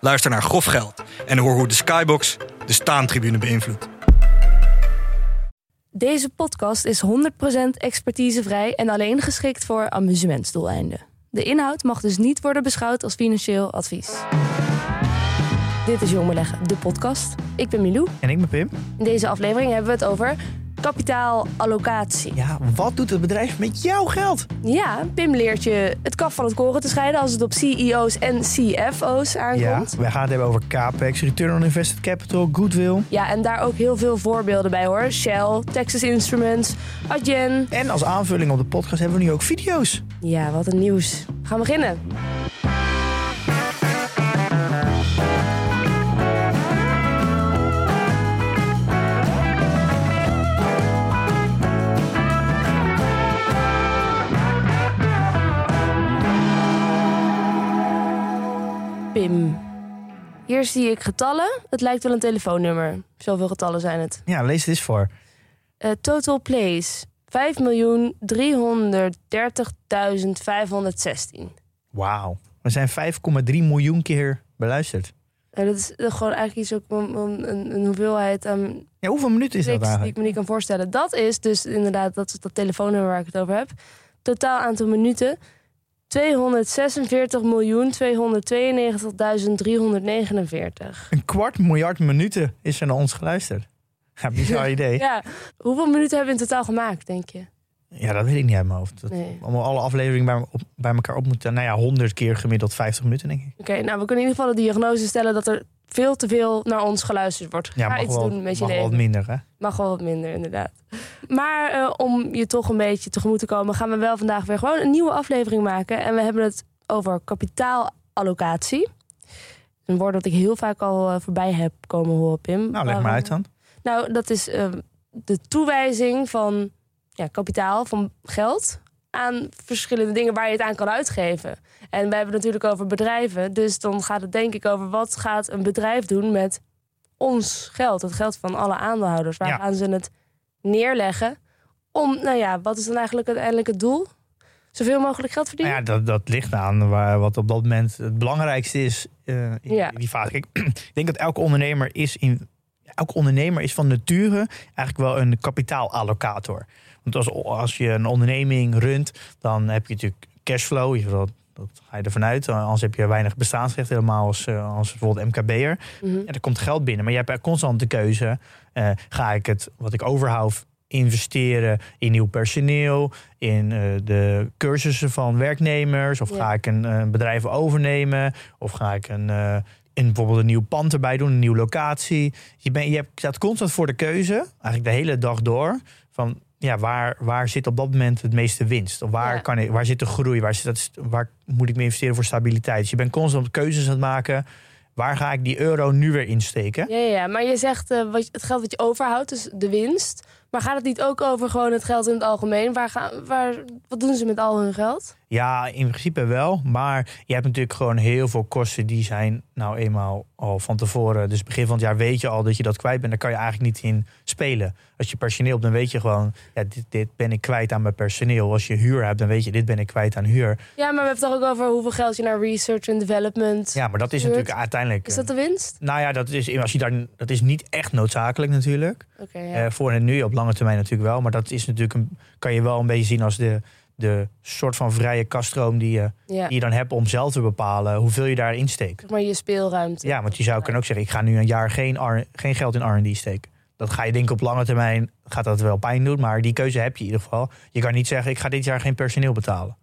Luister naar Grof Geld en hoor hoe de Skybox de staantribune beïnvloedt. Deze podcast is 100% expertisevrij en alleen geschikt voor amusementsdoeleinden. De inhoud mag dus niet worden beschouwd als financieel advies. Dit is Jong Beleggen, de podcast. Ik ben Milou. En ik ben Pim. In deze aflevering hebben we het over kapitaalallocatie. Ja, wat doet het bedrijf met jouw geld? Ja, Pim leert je het kaf van het koren te scheiden als het op CEO's en CFO's Ja, aankomt. wij gaan het hebben over CAPEX, Return on Invested Capital, Goodwill. Ja, en daar ook heel veel voorbeelden bij hoor. Shell, Texas Instruments, Adyen. En als aanvulling op de podcast hebben we nu ook video's. Ja, wat een nieuws. We gaan beginnen. Pim. Hier zie ik getallen. Het lijkt wel een telefoonnummer. Zoveel getallen zijn het. Ja, lees het eens voor. Eh, total plays. 5.330.516. Wauw. We zijn 5,3 miljoen keer beluisterd. Nou, dat is eh, gewoon eigenlijk iets ook een, een, een hoeveelheid aan Ja, hoeveel minuten is dat kliks die ik eigenlijk? me niet kan voorstellen. Dat is dus inderdaad, dat dat telefoonnummer waar ik het over heb. Totaal aantal minuten. 246.292.349. Een kwart miljard minuten is er naar ons geluisterd. Ja, bizar idee. Ja, hoeveel minuten hebben we in totaal gemaakt, denk je? Ja, dat weet ik niet uit mijn hoofd. Dat Nee. Allemaal alle afleveringen bij, op, bij elkaar op moeten. Nou ja, 100 keer gemiddeld 50 minuten, denk ik. Oké, nou, we kunnen in ieder geval de diagnose stellen dat er veel te veel naar ons geluisterd wordt. Ja, Ga mag iets wel, doen met je mag wel leven. wat minder, hè? Mag wel wat minder, inderdaad. Maar eh, om je toch een beetje tegemoet te komen, gaan we wel vandaag weer gewoon een nieuwe aflevering maken. En we hebben het over kapitaalallocatie. Een woord dat ik heel vaak al eh, voorbij heb komen horen, Pim. Nou, leg maar uit dan. Nou, dat is eh, de toewijzing van ja, kapitaal, van geld aan verschillende dingen waar je het aan kan uitgeven. En we hebben het natuurlijk over bedrijven. Dus dan gaat het denk ik over wat gaat een bedrijf doen met ons geld. Het geld van alle aandeelhouders. Waar Ja. gaan ze het neerleggen? Om, nou ja, wat is dan eigenlijk uiteindelijk het doel? Zoveel mogelijk geld verdienen? Nou ja, dat, dat ligt aan waar, wat op dat moment het belangrijkste is uh, in Ja. die fase. Kijk, ik denk dat elke ondernemer is in elke ondernemer is van nature eigenlijk wel een kapitaalallocator. Want als, als je een onderneming runt, dan heb je natuurlijk cashflow. Je, dat, dat ga je ervan uit. Anders heb je weinig bestaansrecht, helemaal als, eh, als bijvoorbeeld MKB'er. Mhm. En er komt geld binnen, maar je hebt constant de keuze. eh, ga ik het wat ik overhoud investeren in nieuw personeel, in eh, de cursussen van werknemers, of Ja. ga ik een bedrijf overnemen, of ga ik een, in bijvoorbeeld een nieuw pand erbij doen, een nieuwe locatie. Je, ben, je hebt, staat constant voor de keuze, eigenlijk de hele dag door, van ja, waar, waar zit op dat moment het meeste winst? Of waar, Ja. kan ik, waar zit de groei? Waar, zit dat, waar moet ik me investeren voor stabiliteit? Dus je bent constant keuzes aan het maken. Waar ga ik die euro nu weer insteken? Ja, ja, ja, maar je zegt eh, wat, het geld wat je overhoudt, dus de winst. Maar gaat het niet ook over gewoon het geld in het algemeen? Waar gaan, waar, wat doen ze met al hun geld? Ja, in principe wel. Maar je hebt natuurlijk gewoon heel veel kosten die zijn nou eenmaal al van tevoren. Dus begin van het jaar weet je al dat je dat kwijt bent. Daar kan je eigenlijk niet in spelen. Als je personeel hebt, dan weet je gewoon... Ja, dit, dit ben ik kwijt aan mijn personeel. Als je huur hebt, dan weet je dit ben ik kwijt aan huur. Ja, maar we hebben het toch ook over hoeveel geld je naar research en development. Ja, maar dat is Huurt. natuurlijk uiteindelijk... Is dat de winst? Nou ja, dat is, als je daar, dat is niet echt noodzakelijk natuurlijk. Ja. Eh, voor en nu, op lange termijn natuurlijk wel. Maar dat is natuurlijk een, kan je wel een beetje zien als de, de soort van vrije kaststroom die je, ja. die je dan hebt om zelf te bepalen hoeveel je daarin steekt. Maar je speelruimte. Ja, want je zou kunnen ook zeggen, ik ga nu een jaar geen, R- geen geld in R&D steken. Dat ga je denken op lange termijn, gaat dat wel pijn doen. Maar die keuze heb je in ieder geval. Je kan niet zeggen, ik ga dit jaar geen personeel betalen.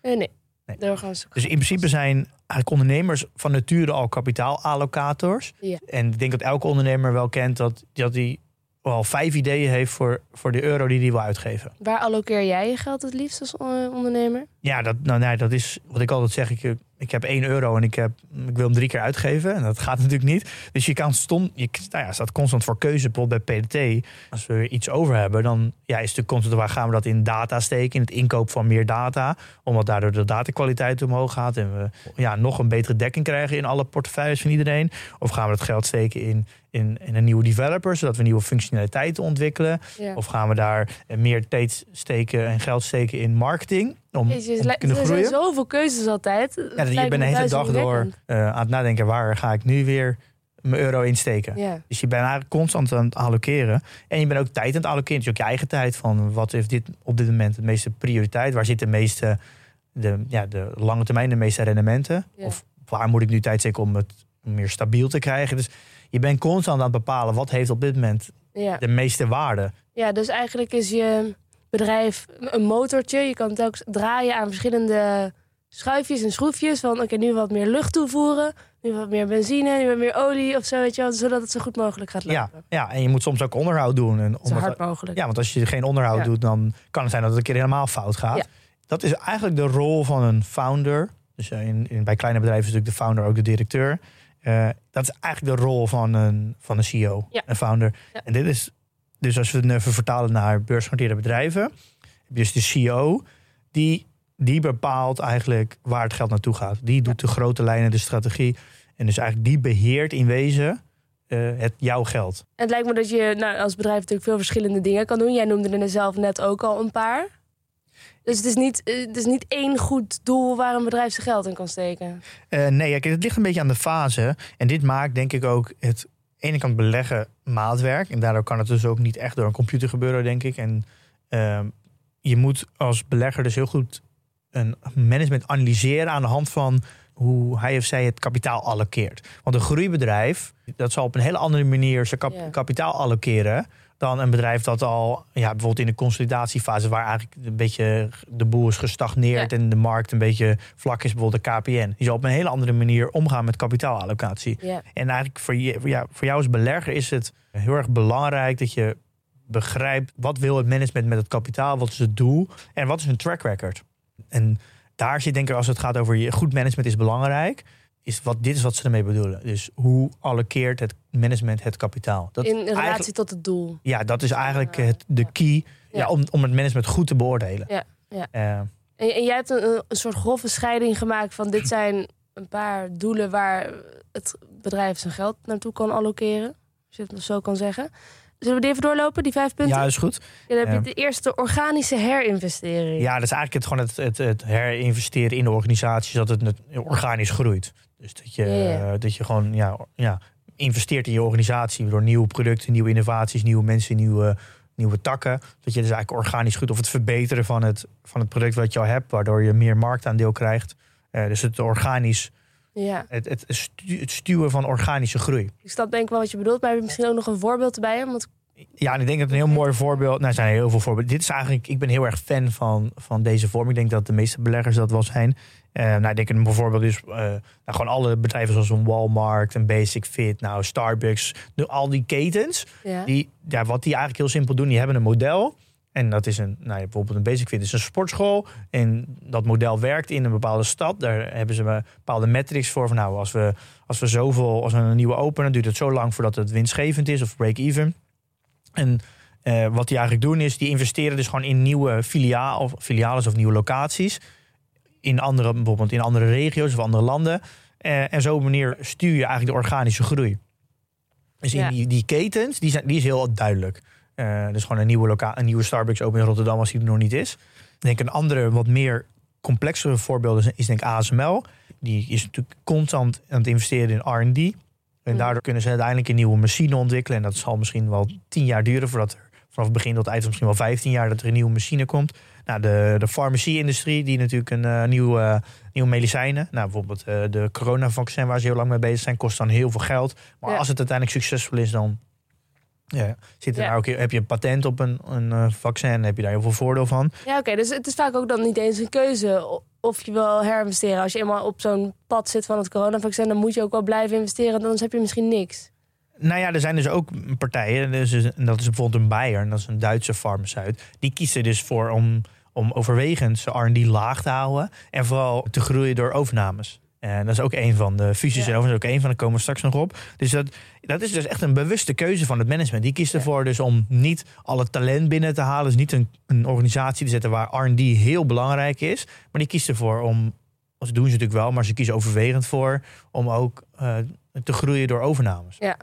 Eh, nee. Nee. Doorgaans. Dus in principe zijn eigenlijk ondernemers van nature al kapitaalallocators. Ja. En ik denk dat elke ondernemer wel kent dat dat hij wel vijf ideeën heeft voor, voor de euro die hij wil uitgeven. Waar allokeer jij je geld het liefst als eh, ondernemer? Ja, dat, nou, nee, dat is wat ik altijd zeg. Ik, ik ik heb 1 euro en ik, heb, ik wil hem drie keer uitgeven. En dat gaat natuurlijk niet. Dus je kan stom, je nou ja, staat constant voor keuze. Bijvoorbeeld bij PDT, als we iets over hebben, dan ja, is natuurlijk constant waar gaan we dat in data steken, in het inkoop van meer data, omdat daardoor de datakwaliteit omhoog gaat en we ja, nog een betere dekking krijgen in alle portefeuilles van iedereen. Of gaan we dat geld steken in, in, in een nieuwe developer, zodat we nieuwe functionaliteiten ontwikkelen. Ja. Of gaan we daar meer tijd steken en geld steken in marketing om, Jezus, om te er kunnen zijn groeien? zoveel keuzes altijd. Ja, je bent de hele dag door eh, aan het nadenken, waar ga ik nu weer mijn euro insteken? Ja. Dus je bent eigenlijk constant aan het allokeren. En je bent ook tijd aan het allokeren. Dus ook je eigen tijd van wat heeft dit op dit moment het meeste prioriteit? Waar zit de meeste, de, ja, de lange termijn de meeste rendementen? Of waar moet ik nu tijd steken om het meer stabiel te krijgen? Dus je bent constant aan het bepalen wat heeft op dit moment Ja. de meeste waarde. ja, dus eigenlijk is je bedrijf een motortje. Je kan telkens draaien aan verschillende schuifjes en schroefjes. Van oké, nu wat meer lucht toevoeren. Nu wat meer benzine, nu wat meer olie of zo. Weet je wel, zodat het zo goed mogelijk gaat Ja, lopen. ja, en je moet soms ook onderhoud doen. En Zo hard mogelijk. Ja, want als je geen onderhoud Ja. doet, dan kan het zijn dat het een keer helemaal fout gaat. Ja. Dat is eigenlijk de rol van een founder. Dus eh, in, in, bij kleine bedrijven is natuurlijk de founder ook de directeur. Eh, dat is eigenlijk de rol van een, van een CEO, Ja. een founder. Ja. En dit is, dus als we het even vertalen naar beursgenoteerde bedrijven, heb je dus de CEO, die, die bepaalt eigenlijk waar het geld naartoe gaat. Die doet de grote lijnen, de strategie. En dus eigenlijk die beheert in wezen eh, het jouw geld. En het lijkt me dat je nou, als bedrijf natuurlijk veel verschillende dingen kan doen. Jij noemde er zelf net ook al een paar. Dus het is niet, eh, het is niet één goed doel waar een bedrijf zijn geld in kan steken. Eh, nee, het ligt een beetje aan de fase. En dit maakt denk ik ook het ene kant beleggen maatwerk. En daardoor kan het dus ook niet echt door een computer gebeuren, denk ik. En ehm, je moet als belegger dus heel goed een management analyseren aan de hand van hoe hij of zij het kapitaal allokeert. Want een groeibedrijf, dat zal op een hele andere manier zijn kap- kapitaal allokeren dan een bedrijf dat al, ja, bijvoorbeeld in de consolidatiefase, waar eigenlijk een beetje de boel is gestagneerd Ja. en de markt een beetje vlak is, bijvoorbeeld de KPN. Die zal op een hele andere manier omgaan met kapitaalallocatie. Ja. En eigenlijk voor, je, voor jou, voor jou als belegger is het heel erg belangrijk dat je begrijpt wat wil het management met het kapitaal, wat is het doel en wat is hun track record. En daar zit denk ik als het gaat over je goed management is belangrijk, is wat dit is wat ze ermee bedoelen. Dus hoe allokeert het management het kapitaal? Dat In relatie tot het doel. ja, dat is eigenlijk het, de key ja. Ja. om, om het management goed te beoordelen. Ja, ja. Eh, En, en jij hebt een, een soort grove scheiding gemaakt van dit zijn een paar doelen waar het bedrijf zijn geld naartoe kan allokeren. Als je het zo kan zeggen. Zullen we die even doorlopen, die vijf punten? ja, is goed. Dan heb je Ja. de eerste organische herinvestering. Ja, dat is eigenlijk het, gewoon het, het, het herinvesteren in de organisatie, zodat het organisch groeit. Dus dat je, dat je gewoon ja, ja, investeert in je organisatie door nieuwe producten, nieuwe innovaties, nieuwe mensen, nieuwe, nieuwe takken. Dat je dus eigenlijk organisch groeit of het verbeteren van het, van het product wat je al hebt, waardoor je meer marktaandeel krijgt. Eh, dus het organisch, Ja, het, het, stu- het stuwen van organische groei. ik snap denk ik wel wat je bedoelt, maar heb je misschien ook nog een voorbeeld erbij? Want Ja, en ik denk dat een heel mooi voorbeeld. Nou, er zijn heel veel voorbeelden. Dit is eigenlijk. Ik ben heel erg fan van, van deze vorm. Ik denk dat de meeste beleggers dat wel zijn. Eh, nou, ik denk een voorbeeld is eh, nou, gewoon alle bedrijven zoals een Walmart, een Basic Fit, nou Starbucks, de, al die ketens. ja, Die, ja, wat die eigenlijk heel simpel doen, die hebben een model. En dat is een, nou, bijvoorbeeld een Basic Fit is een sportschool. En dat model werkt in een bepaalde stad. Daar hebben ze bepaalde metrics voor. Van, nou, als we, als we zoveel, als we een nieuwe openen, duurt het zo lang voordat het winstgevend is of break-even. En eh, wat die eigenlijk doen is, die investeren dus gewoon in nieuwe filiaal, of filiales of nieuwe locaties. In andere, bijvoorbeeld in andere regio's of andere landen. Eh, en zo manier stuur je eigenlijk de organische groei. Dus Ja. in die, die ketens, die, zijn, die is heel duidelijk. Eh, dus gewoon een nieuwe, loca een nieuwe Starbucks open in Rotterdam als die er nog niet is. Ik denk een andere, wat meer complexere voorbeeld is, is denk ik ASML. Die is natuurlijk constant aan het investeren in R&D. En Mhm. daardoor kunnen ze uiteindelijk een nieuwe machine ontwikkelen. En dat zal misschien wel tien jaar duren voordat er vanaf het begin tot het eind, misschien wel 15 jaar, dat er een nieuwe machine komt. Nou, de, de farmacie-industrie, die natuurlijk een eh, nieuw, eh, nieuwe medicijnen. Nou, bijvoorbeeld eh, de coronavaccin waar ze heel lang mee bezig zijn, kost dan heel veel geld. Maar Ja. als het uiteindelijk succesvol is, dan ja, zit er Ja. daar ook, heb je een patent op een, een vaccin en heb je daar heel veel voordeel van. ja oké. dus het is vaak ook dan niet eens een keuze of je wil herinvesteren. Als je eenmaal op zo'n pad zit van het coronavaccin, dan moet je ook wel blijven investeren. Anders heb je misschien niks. Nou ja, er zijn dus ook partijen, dus, en dat is bijvoorbeeld een Bayer, en dat is een Duitse farmaceut. Die kiezen dus voor om, om overwegend zijn R&D laag te houden en vooral te groeien door overnames. En dat is ook een van de fusies Ja. en overigens ook een van, daar komen we straks nog op. Dus dat, dat is dus echt een bewuste keuze van het management. Die kiest Ja. ervoor dus om niet alle talent binnen te halen. Dus niet een, een organisatie te zetten waar R&D heel belangrijk is. Maar die kiest ervoor om, dat doen ze natuurlijk wel, maar ze kiezen overwegend voor om ook eh, te groeien door overnames. Ja.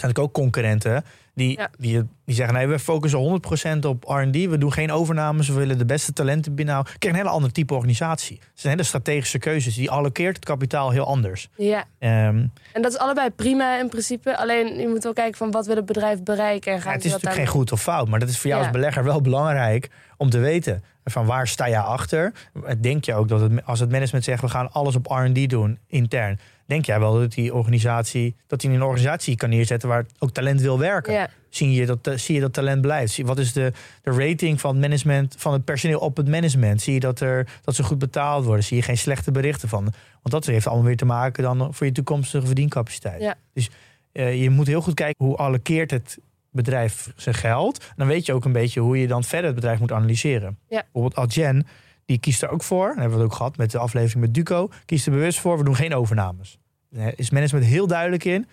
Zijn natuurlijk ook concurrenten die, Ja. die, die zeggen: nee, we focussen 100% op RD. We doen geen overnames. We willen de beste talenten binnenhouden. Kijk, een hele andere type organisatie. Het zijn hele strategische keuzes. Die allokeert het kapitaal heel anders. Ja, Ehm, en dat is allebei prima in principe. Alleen je moet wel kijken van wat wil het bedrijf bereiken. En ja, het is natuurlijk geen goed of fout. Maar dat is voor jou Ja. als belegger wel belangrijk om te weten. Van waar sta je achter? Denk je ook dat het, als het management zegt: we gaan alles op RD doen intern. Denk jij wel dat die organisatie, dat hij een organisatie kan neerzetten waar ook talent wil werken? Ja, zie je dat, eh, zie je dat talent blijft? Zie- Wat is de, de rating van het management, van het personeel op het management? Zie je dat, er, dat ze goed betaald worden? Zie je geen slechte berichten van? Want dat heeft allemaal weer te maken dan voor je toekomstige verdiencapaciteit. Ja. Dus eh, je moet heel goed kijken hoe allokeert het bedrijf zijn geld. Dan weet je ook een beetje hoe je dan verder het bedrijf moet analyseren. Ja. Bijvoorbeeld Adyen, die kiest er ook voor. Dat hebben we het ook gehad met de aflevering met Duco. Kiest er bewust voor, we doen geen overnames. Daar is management heel duidelijk in.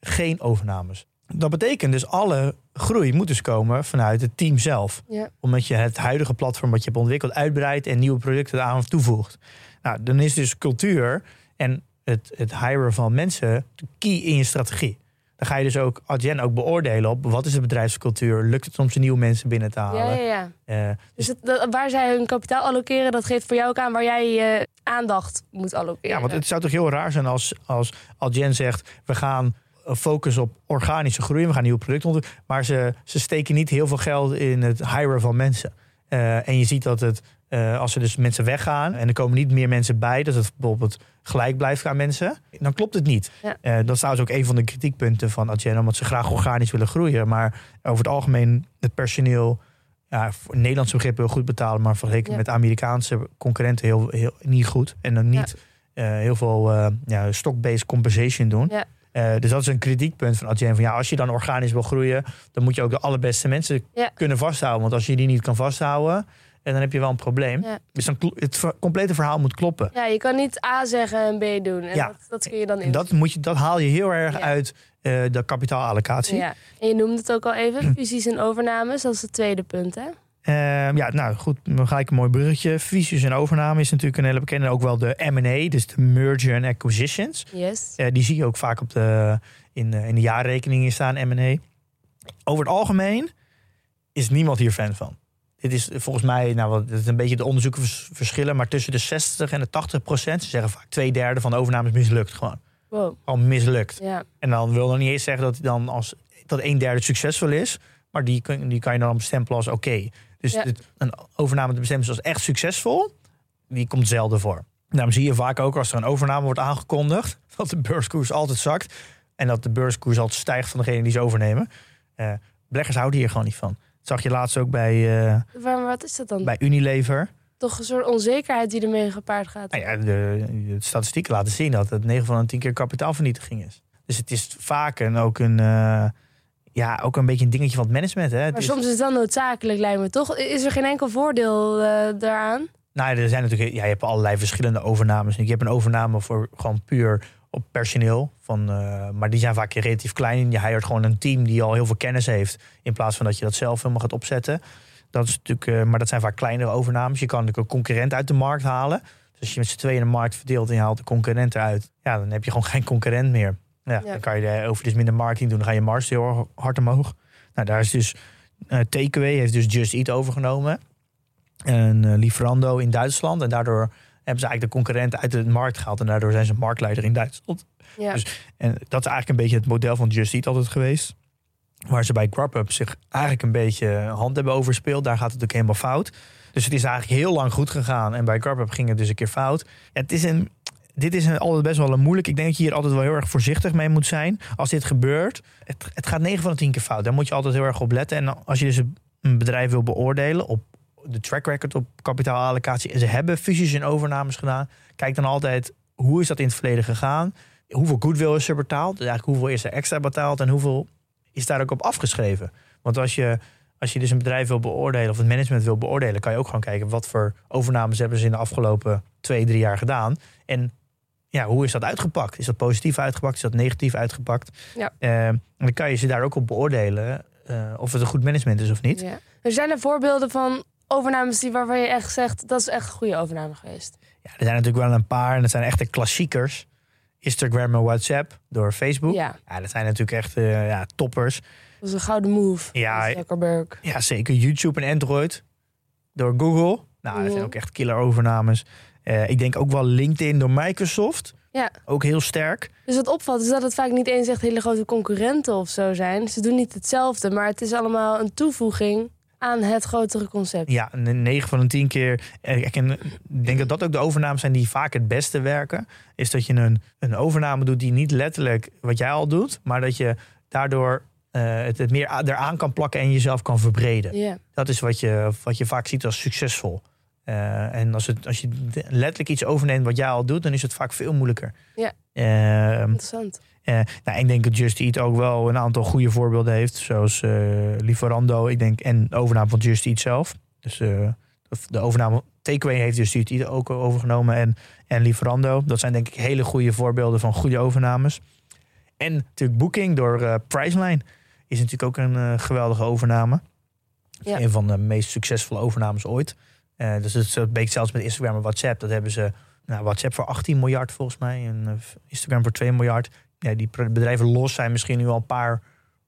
Geen overnames. Dat betekent dus alle groei moet dus komen vanuit het team zelf. ja, Omdat je het huidige platform wat je hebt ontwikkeld uitbreidt en nieuwe producten eraan toevoegt. Nou, dan is dus cultuur en het, het hiren van mensen de key in je strategie. Dan ga je dus ook Adyen ook beoordelen op wat is de bedrijfscultuur. Lukt het om ze nieuwe mensen binnen te ja, halen? ja. ja. Eh, Dus het, dat- waar zij hun kapitaal allokeren, dat geeft voor jou ook aan waar jij je aandacht moet allokeren. Ja, want het zou toch heel raar zijn als, als Adyen zegt... we gaan eh, focussen op organische groei, we gaan nieuwe producten ontwikkelen... maar ze, ze steken niet heel veel geld in het hiren van mensen. Eh, en je ziet dat het, eh, als er dus mensen weggaan... en er komen niet meer mensen bij... dat het bijvoorbeeld gelijk blijft aan mensen... dan klopt het niet. Ja. Dat is trouwens ook een van de kritiekpunten van Adyen... omdat ze graag organisch willen groeien. Maar over het algemeen het personeel... Ja, voor Nederlandse begrippen heel goed betalen... maar vergeleken Ja. met Amerikaanse concurrenten heel, heel, niet goed. En dan niet heel veel ja, stock-based compensation doen. Ja. Eh, dus dat is een kritiekpunt van Adyen. Van ja, als je dan organisch wil groeien, dan moet je ook de allerbeste mensen Ja. kunnen vasthouden. Want als je die niet kan vasthouden, en dan heb je wel een probleem. Ja. Dus dan, het ver- complete verhaal moet kloppen. Ja, je kan niet A zeggen en B doen. En Ja. dat, dat kun je dan in. Dat, moet je, dat haal je heel erg Ja. uit eh, de kapitaalallocatie. Ja. En je noemde het ook al even, fusies en overnames. Dat is het tweede punt, hè? Ehm, ja, nou goed, dan ga ik een mooi bruggetje. Fusies en overname is natuurlijk een hele bekende. Ook wel de M&A, dus de merger and acquisitions. Yes. Eh, die zie je ook vaak op de, in, de, in de jaarrekeningen staan, M&A. Over het algemeen is niemand hier fan van. Dit is volgens mij, nou, het is een beetje de onderzoeken vers- verschillen, maar tussen de 60 en de 80 procent, ze zeggen vaak twee derde van de overnames mislukt gewoon. Wow. Gewoon mislukt. Ja. En dan wil nog niet eens zeggen dat dan als dat een derde succesvol is, maar die, die kan je dan bestempelen als oké. Dus Ja. dit- een overname te bestemmen als echt succesvol, die komt zelden voor. Daarom zie je vaak ook als er een overname wordt aangekondigd, dat de beurskoers altijd zakt en dat de beurskoers altijd stijgt van degene die ze overnemen. Eh beleggers houden hier gewoon niet van. Dat zag je laatst ook bij, Maar wat is dat dan? bij Unilever. Toch een soort onzekerheid die ermee gepaard gaat. Nou ja, de, de statistieken laten zien dat het 9 van de 10 keer kapitaalvernietiging is. Dus het is vaak een, ook, een, eh, ja, ook een beetje een dingetje van het management. Hè? Het Maar is- soms is het dan noodzakelijk, lijkt me toch? Is er geen enkel voordeel eh, daaraan? Nou, er zijn natuurlijk, ja, je hebt allerlei verschillende overnames. Je hebt een overname voor gewoon puur op personeel. Van, eh, maar die zijn vaak relatief klein. Je hired gewoon een team die al heel veel kennis heeft. In plaats van dat je dat zelf helemaal gaat opzetten. Dat is natuurlijk, eh, maar dat zijn vaak kleinere overnames. Je kan natuurlijk een concurrent uit de markt halen. Dus als je met z'n tweeën de markt verdeelt en je haalt de concurrent eruit. Ja, dan heb je gewoon geen concurrent meer. Ja, Ja. Dan kan je de, over dus minder marketing doen. Dan ga je marge heel hard omhoog. Nou, daar is dus eh Takeaway heeft dus Just Eat overgenomen. En eh, Lieferando in Duitsland. En daardoor hebben ze eigenlijk de concurrenten uit de markt gehaald. En daardoor zijn ze marktleider in Duitsland. Ja. Dus- En dat is eigenlijk een beetje het model van Just Eat altijd geweest. Waar ze bij Grubhub zich eigenlijk een beetje hand hebben overspeeld. Daar gaat het ook helemaal fout. Dus het is eigenlijk heel lang goed gegaan. En bij Grubhub ging het dus een keer fout. Het is een, dit is een, altijd best wel een moeilijk. Ik denk dat je hier altijd wel heel erg voorzichtig mee moet zijn. Als dit gebeurt, het, het gaat 9 van de 10 keer fout. Daar moet je altijd heel erg op letten. En als je dus een- bedrijf wil beoordelen op de track record op kapitaalallocatie. En ze hebben fusies en overnames gedaan. Kijk dan altijd, hoe is dat in het verleden gegaan? Hoeveel goodwill is er betaald? Dus eigenlijk hoeveel is er extra betaald? En hoeveel is daar ook op afgeschreven? Want als je, als je dus een bedrijf wil beoordelen of het management wil beoordelen, kan je ook gewoon kijken wat voor overnames hebben ze in de afgelopen twee, drie jaar gedaan. En ja, hoe is dat uitgepakt? Is dat positief uitgepakt? Is dat negatief uitgepakt? Ja. Eh, en dan kan je ze daar ook op beoordelen eh, of het een goed management is of niet. Ja. Er zijn er voorbeelden van overnames die waarvan je echt zegt... dat is echt een goede overname geweest. Ja, er zijn natuurlijk wel een paar en dat zijn echte klassiekers. Instagram en WhatsApp door Facebook. Ja, Ja, dat zijn natuurlijk echt eh, ja, toppers. dat is een gouden move. Ja, Zuckerberg. Ja, zeker. YouTube en Android door Google. Nou, dat zijn ook echt killer overnames. Eh, ik denk ook wel LinkedIn door Microsoft. Ja. Ook heel sterk. Dus wat opvalt is dat het vaak niet eens echt hele grote concurrenten of zo zijn. Ze doen niet hetzelfde, maar het is allemaal een toevoeging aan het grotere concept. Ja, 9 van de 10 keer. eh, Ik en ik denk dat dat ook de overnames zijn die vaak het beste werken. Is dat je een, een overname doet die niet letterlijk wat jij al doet, maar dat je daardoor eh, het, het meer eraan kan plakken en jezelf kan verbreden. Dat is wat je, wat je vaak ziet als succesvol. Eh, en als, het, als je letterlijk iets overneemt wat jij al doet, dan is het vaak veel moeilijker. Ja. Eh, interessant. eh, nou, ik denk dat Just Eat ook wel een aantal goede voorbeelden heeft. Zoals eh Liverando, ik denk, en de overname van Just Eat zelf. Dus de overname, Takeaway heeft Just Eat ook overgenomen en, en. Dat zijn denk ik hele goede voorbeelden van goede overnames. En natuurlijk Booking door Priceline is natuurlijk ook een geweldige overname. Ja. Een van de meest succesvolle overnames ooit. Eh, dus het het bleek zelfs met Instagram en WhatsApp. Dat hebben ze nou, WhatsApp voor 18 miljard volgens mij. En eh, Instagram voor 2 miljard. Ja, die bedrijven los zijn misschien nu al een paar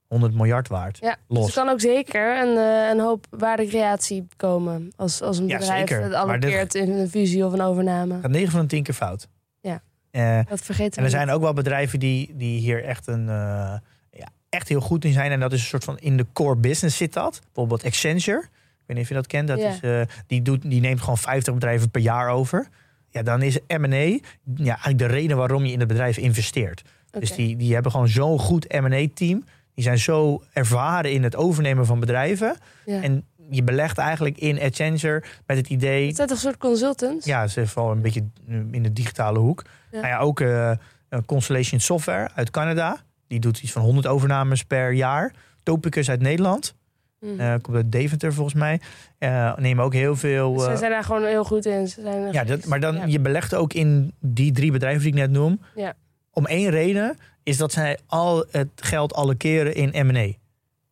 honderd miljard waard. Ja, Los. dus kan ook zeker een, eh, een hoop waardecreatie komen. Als, als een Ja, bedrijf zeker. het dit- allokeert in een fusie of een overname. gaat 9 van de 10 keer fout. Ja. Eh, Dat vergeten en er zijn ook wel bedrijven die, die hier echt, een, ja, echt heel goed in zijn. En dat is een soort van in de core business zit dat. Bijvoorbeeld Accenture. Ik weet niet of je dat kent. Dat Ja. is, eh, die, doet, die neemt gewoon 50 bedrijven per jaar over. Ja, dan is M&A ja, eigenlijk de reden waarom je in het bedrijf investeert. Dus die, die hebben gewoon zo'n goed M&A-team. Die zijn zo ervaren in het overnemen van bedrijven. Ja. En je belegt eigenlijk in Accenture met het idee... Het zijn toch een soort consultants? Ja, ze vooral een beetje in de digitale hoek. Ja. Nou ja, ook eh, Constellation Software uit Canada. Die doet iets van 100 overnames per jaar. Topicus uit Nederland. Mhm. eh komt uit Deventer volgens mij. Eh nemen ook heel veel... Ze eh, zijn daar gewoon heel goed in. Ze zijn ja, dat, maar dan, Ja. je belegt ook in die drie bedrijven die ik net noem. Ja. Om één reden is dat zij al het geld allokeren in M&A.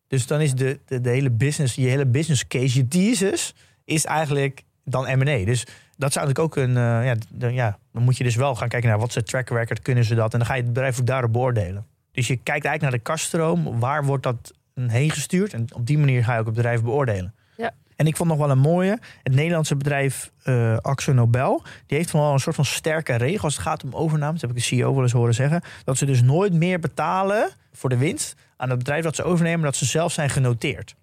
Dus dan is de, de, de hele business, je hele business case, je thesis, is eigenlijk dan M&A. Dus dat zou natuurlijk ook een, ja, dan, ja, dan moet je dus wel gaan kijken naar wat is het track record, kunnen ze dat? En dan ga je het bedrijf ook daarop beoordelen. Dus je kijkt eigenlijk naar de kaststroom, waar wordt dat heen gestuurd? En op die manier ga je ook het bedrijf beoordelen. Ja. En ik vond nog wel een mooie, het Nederlandse bedrijf eh Axo Nobel, die heeft wel een soort van sterke regel als het gaat om overnames. Dat heb ik de CEO wel eens horen zeggen. Dat ze dus nooit meer betalen voor de winst aan het bedrijf dat ze overnemen, dat ze zelf zijn genoteerd.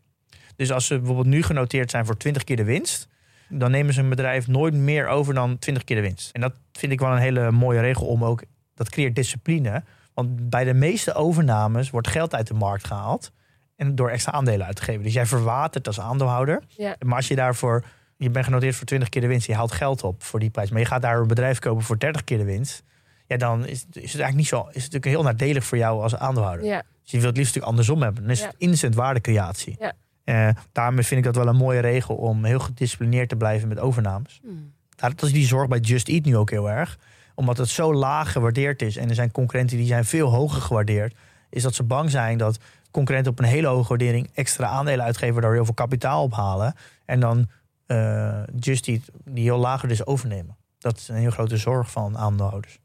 Dus als ze bijvoorbeeld nu genoteerd zijn voor 20 keer de winst, dan nemen ze een bedrijf nooit meer over dan 20 keer de winst. En dat vind ik wel een hele mooie regel om ook, dat creëert discipline. Want bij de meeste overnames wordt geld uit de markt gehaald en door extra aandelen uit te geven. Dus jij verwatert als aandeelhouder. Ja. Maar als je daarvoor, je bent genoteerd voor 20 keer de winst, je haalt geld op voor die prijs, maar je gaat daar een bedrijf kopen voor 30 keer de winst. Ja, dan is, is het eigenlijk niet zo, is het natuurlijk heel nadelig voor jou als aandeelhouder. Ja, Dus je wilt het liefst natuurlijk andersom hebben. Dan is Ja. het instant waardecreatie. Ja. Eh, daarmee vind ik dat wel een mooie regel om heel gedisciplineerd te blijven met overnames. Hmm. Dat is die zorg bij Just Eat nu ook heel erg. Omdat het zo laag gewaardeerd is. En er zijn concurrenten die zijn veel hoger gewaardeerd. Is dat ze bang zijn dat concurrenten op een hele hoge waardering extra aandelen uitgeven. Waardoor heel veel kapitaal ophalen. En dan eh, Just Eat die heel lager dus overnemen. Dat is een heel grote zorg van aandeelhouders.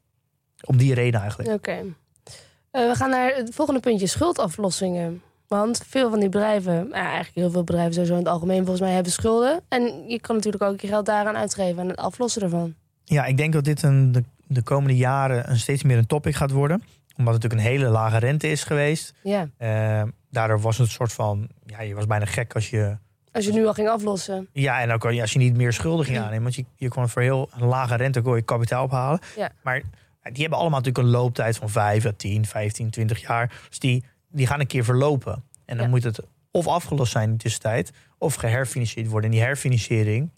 Om die reden eigenlijk. Oké. Eh, we gaan naar het volgende puntje, schuldaflossingen. Want veel van die bedrijven, nou eigenlijk heel veel bedrijven sowieso in het algemeen volgens mij hebben schulden. En je kan natuurlijk ook je geld daaraan uitgeven en het aflossen ervan. Ja, ik denk dat dit een, de, de komende jaren een steeds meer een topic gaat worden. Omdat het natuurlijk een hele lage rente is geweest. Ja, Eh, daardoor was het een soort van... Ja, je was bijna gek als je... als je nu al ging aflossen. Ja, en ook als je niet meer schulden ging aannemen. Want je, je kon voor heel een lage rente kon je kapitaal ophalen. Ja. Maar die hebben allemaal natuurlijk een looptijd van 5 à 10, 15, 20 jaar. Dus die, die gaan een keer verlopen. En dan Ja. moet het of afgelost zijn in de tussentijd... of geherfinancierd worden. En die herfinanciering...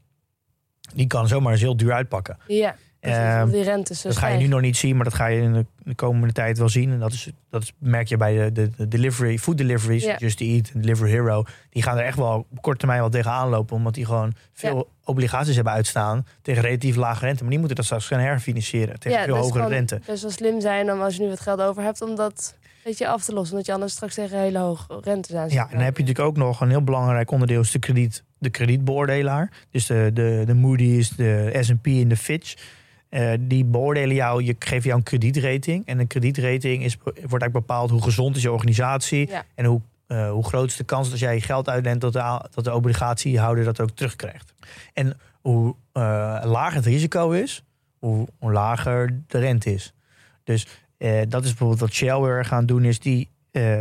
die kan zomaar eens heel duur uitpakken. Ja, Ehm, die rente dat ga je nu nog niet zien, maar dat ga je in de, de komende tijd wel zien. En dat, is, dat is, merk je bij de, de, de delivery, food deliveries, Ja. Just Eat en Delivery Hero. Die gaan er echt wel op korte termijn wel tegenaan lopen. Omdat die gewoon veel obligaties hebben uitstaan tegen relatief lage rente. Maar die moeten dat straks gaan herfinancieren tegen veel dat is hogere rente. best wel slim zijn om als je nu wat geld over hebt, om dat een beetje af te lossen. Omdat je anders straks tegen hele hoge rentes aan. Ja, en dan heb je natuurlijk ook nog een heel belangrijk onderdeel is de, krediet, de kredietbeoordelaar. Dus de, de, de Moody's, de S&P en de Fitch. Eh, die beoordelen jou, je geven jou een kredietrating. En een kredietrating is, wordt eigenlijk bepaald hoe gezond is je organisatie. Ja. En hoe, eh, hoe groot is de kans dat als jij je geld uitlent... dat de, dat de obligatiehouder dat ook terugkrijgt. En hoe eh, lager het risico is, hoe, hoe lager de rente is. Dus dat is bijvoorbeeld wat Shell weer gaan doen... is die,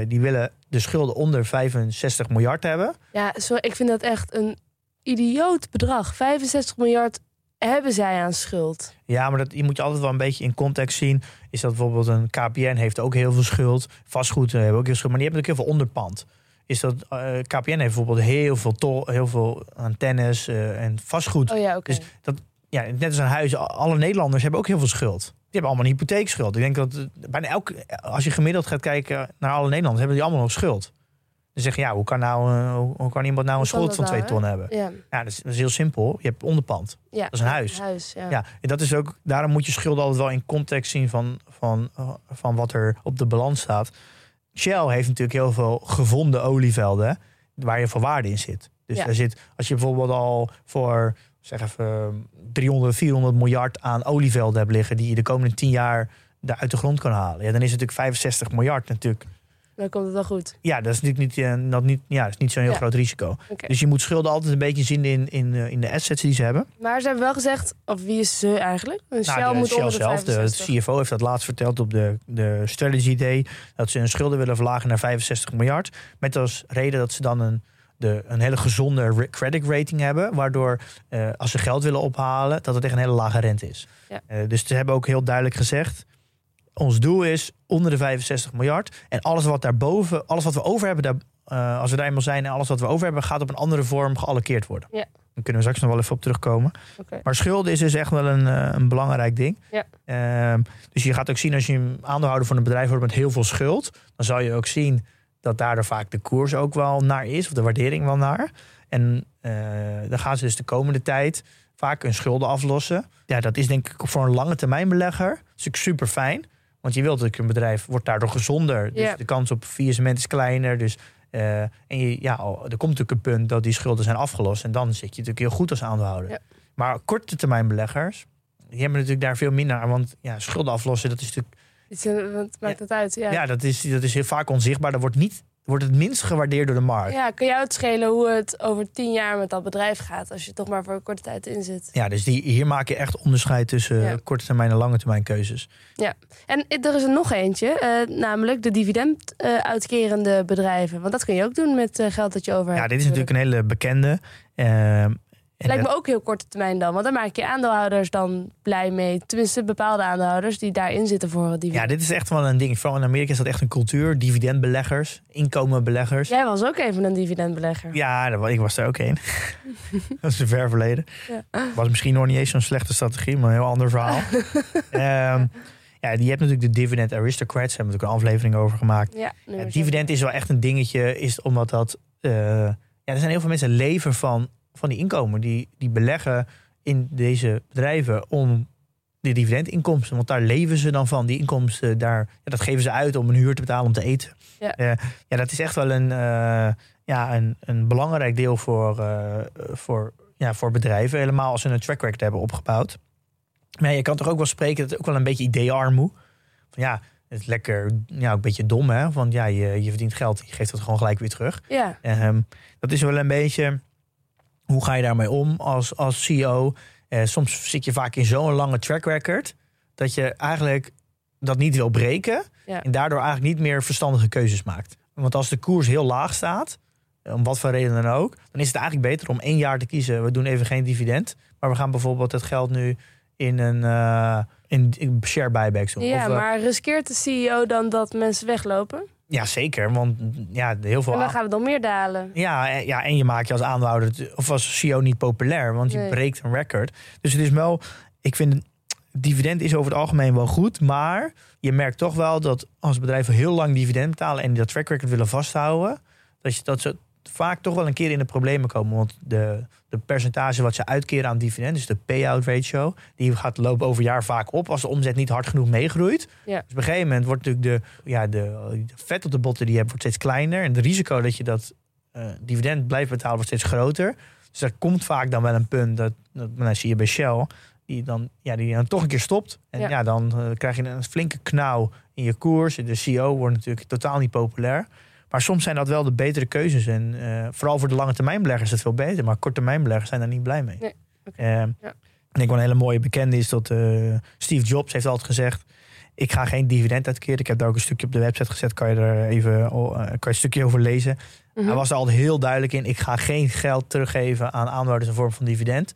die willen de schulden onder 65 miljard hebben. Ja, sorry, ik vind dat echt een idioot bedrag. 65 miljard hebben zij aan schuld. Ja, maar dat, je moet je altijd wel een beetje in context zien. Is dat bijvoorbeeld een KPN heeft ook heel veel schuld. Vastgoed eh, hebben ook heel veel schuld. Maar die hebben ook heel veel onderpand. Is dat eh, KPN heeft bijvoorbeeld heel veel, tol, heel veel antennes eh, en vastgoed. Oh ja, oké. Dus dat, ja, net als een huis, alle Nederlanders hebben ook heel veel schuld. Die hebben allemaal een hypotheekschuld. Ik denk dat bijna elke, als je gemiddeld gaat kijken naar alle Nederlanders, hebben die allemaal nog schuld. Dan zeg je, ja, hoe kan, nou, eh, hoe, kan iemand nou een schuld van twee nou, ton hebben? ja, Ja, dat is, dat is heel simpel. Je hebt onderpand. ja. Dat is een huis. huis ja. Ja, en dat is ook, daarom moet je schulden altijd wel in context zien van, van, eh, van wat er op de balans staat. Shell heeft natuurlijk heel veel gevonden olievelden waar je veel waarde in zit. Dus Ja. daar zit, als je bijvoorbeeld al voor zeg even 300, 400 miljard aan olievelden hebt liggen die je de komende 10 jaar daar uit de grond kan halen. Ja, dan is het natuurlijk 65 miljard natuurlijk. Dan komt het wel goed. Ja, dat is natuurlijk niet, eh, dat niet, ja, dat is niet zo'n heel Ja. groot risico. Dus je moet schulden altijd een beetje zien in, in, eh, in de assets die ze hebben. Maar ze hebben wel gezegd, of wie is ze eigenlijk? Een Shell Nou, de moet Shell onder de zelf, de 65. CFO heeft dat laatst verteld op de, de Strategy Day. Dat ze hun schulden willen verlagen naar 65 miljard. Met als reden dat ze dan een, de, een hele gezonde re- credit rating hebben. Waardoor eh, als ze geld willen ophalen, dat het tegen een hele lage rente is. Ja. Dus ze hebben ook heel duidelijk gezegd. Ons doel is onder de 65 miljard. En alles wat daarboven, alles wat we over hebben, daar, eh, als we daar eenmaal zijn en alles wat we over hebben, gaat op een andere vorm geallockeerd worden. Ja. Dan kunnen we straks nog wel even op terugkomen. Maar schulden is dus echt wel een, eh, een belangrijk ding. Ja. Ehm, dus je gaat ook zien als je een aandeelhouder van een bedrijf wordt met heel veel schuld, dan zal je ook zien dat daardoor vaak de koers ook wel naar is, of de waardering wel naar. En eh, dan gaan ze dus de komende tijd vaak hun schulden aflossen. Ja, dat is denk ik voor een lange termijn belegger natuurlijk super fijn. Want je wilt dat een bedrijf wordt daardoor gezonder. Dus de kans op faillissement is kleiner. Dus, eh, en je, ja, er komt natuurlijk een punt dat die schulden zijn afgelost. En dan zit je natuurlijk heel goed als aandeelhouder. Maar korte termijn beleggers, die hebben natuurlijk daar veel minder aan. Want ja, schulden aflossen, dat is natuurlijk Iets, Wat maakt het uit? Ja. ja. dat, is, dat is heel vaak onzichtbaar. Dat wordt, niet, wordt het minst gewaardeerd door de markt. Ja. Ja, kan jou het schelen hoe het over tien jaar met dat bedrijf gaat... als je toch maar voor een korte tijd in zit? dus die, hier maak je echt onderscheid tussen Ja. korte termijn en lange termijn keuzes. En er is er nog eentje, eh, namelijk de dividend eh, uitkerende bedrijven. Want dat kun je ook doen met eh, geld dat je over hebt. Ja, dit is natuurlijk een hele bekende. En Lijkt dat- me ook heel korte termijn dan. Want daar maak je aandeelhouders dan blij mee. Tenminste, bepaalde aandeelhouders die daarin zitten voor het dividend. ja, dit is echt wel een ding. Vooral in Amerika is dat echt een cultuur. Dividendbeleggers, inkomenbeleggers. Jij was ook even een dividendbelegger. Ja, ik was er ook een. dat is een ver verleden. Ja. Was misschien nog niet eens zo'n slechte strategie, maar een heel ander verhaal. Ehm, ja, die hebt natuurlijk de Dividend Aristocrats. Daar hebben we natuurlijk een aflevering over gemaakt. Ja, dividend is wel echt een dingetje, is omdat dat. eh, ja, er zijn heel veel mensen leven van, van die inkomen. Die, die beleggen in deze bedrijven om de dividendinkomsten. Want daar leven ze dan van. Die inkomsten, daar, ja, dat geven ze uit om een huur te betalen om te eten. Ja. Eh, ja dat is echt wel een, eh, ja, een, een belangrijk deel voor, eh, voor, ja, voor bedrijven. Helemaal als ze een track record hebben opgebouwd. Maar je kan toch ook wel spreken, dat is ook wel een beetje ideearmoe. Van ja, het is lekker, ja, een beetje dom hè. Want ja, je, je verdient geld, je geeft het gewoon gelijk weer terug. Ja, Ehm, dat is wel een beetje, hoe ga je daarmee om als, als CEO? Eh, soms zit je vaak in zo'n lange track record, dat je eigenlijk dat niet wil breken. Ja. En daardoor eigenlijk niet meer verstandige keuzes maakt. Want als de koers heel laag staat, eh, om wat voor reden dan ook, dan is het eigenlijk beter om één jaar te kiezen. We doen even geen dividend, maar we gaan bijvoorbeeld het geld nu in een eh, in, in share buybacks doen. ja Of, eh, maar riskeert de CEO dan dat mensen weglopen? Ja, zeker. Want ja, heel veel En dan gaat het nog meer dalen. Ja, en- ja, en je maakt je als aandeelhouder t- of als CEO niet populair, want je Nee. breekt een record. Dus het is wel, ik vind, dividend is over het algemeen wel goed. Maar je merkt toch wel dat als bedrijven heel lang dividend betalen en dat track record willen vasthouden, dat, je, dat ze vaak toch wel een keer in de problemen komen. Want de, de percentage wat ze uitkeren aan dividend, dus de payout ratio, die gaat lopen over jaar vaak op als de omzet niet hard genoeg meegroeit. Ja. Dus op een gegeven moment wordt natuurlijk de, ja, de, de vet op de botten die je hebt, wordt steeds kleiner. En het risico dat je dat eh, dividend blijft betalen, wordt steeds groter. Dus er komt vaak dan wel een punt dat, dat nou, zie je bij Shell, die dan, ja, die dan toch een keer stopt. En ja, Ja. dan eh, krijg je een flinke knauw in je koers. De CEO wordt natuurlijk totaal niet populair. Maar soms zijn dat wel de betere keuzes. En eh, vooral voor de lange termijn beleggers is het veel beter. Maar korte termijn beleggers zijn daar niet blij mee. Nee, oké. Eh, Ja. Ik denk wel een hele mooie bekende is dat eh, Steve Jobs heeft altijd gezegd... ik ga geen dividend uitkeren. Ik heb daar ook een stukje op de website gezet. Kan je er even eh, kan je een stukje over lezen. Mhm. Hij was er altijd heel duidelijk in. Ik ga geen geld teruggeven aan aandeelhouders in vorm van dividend.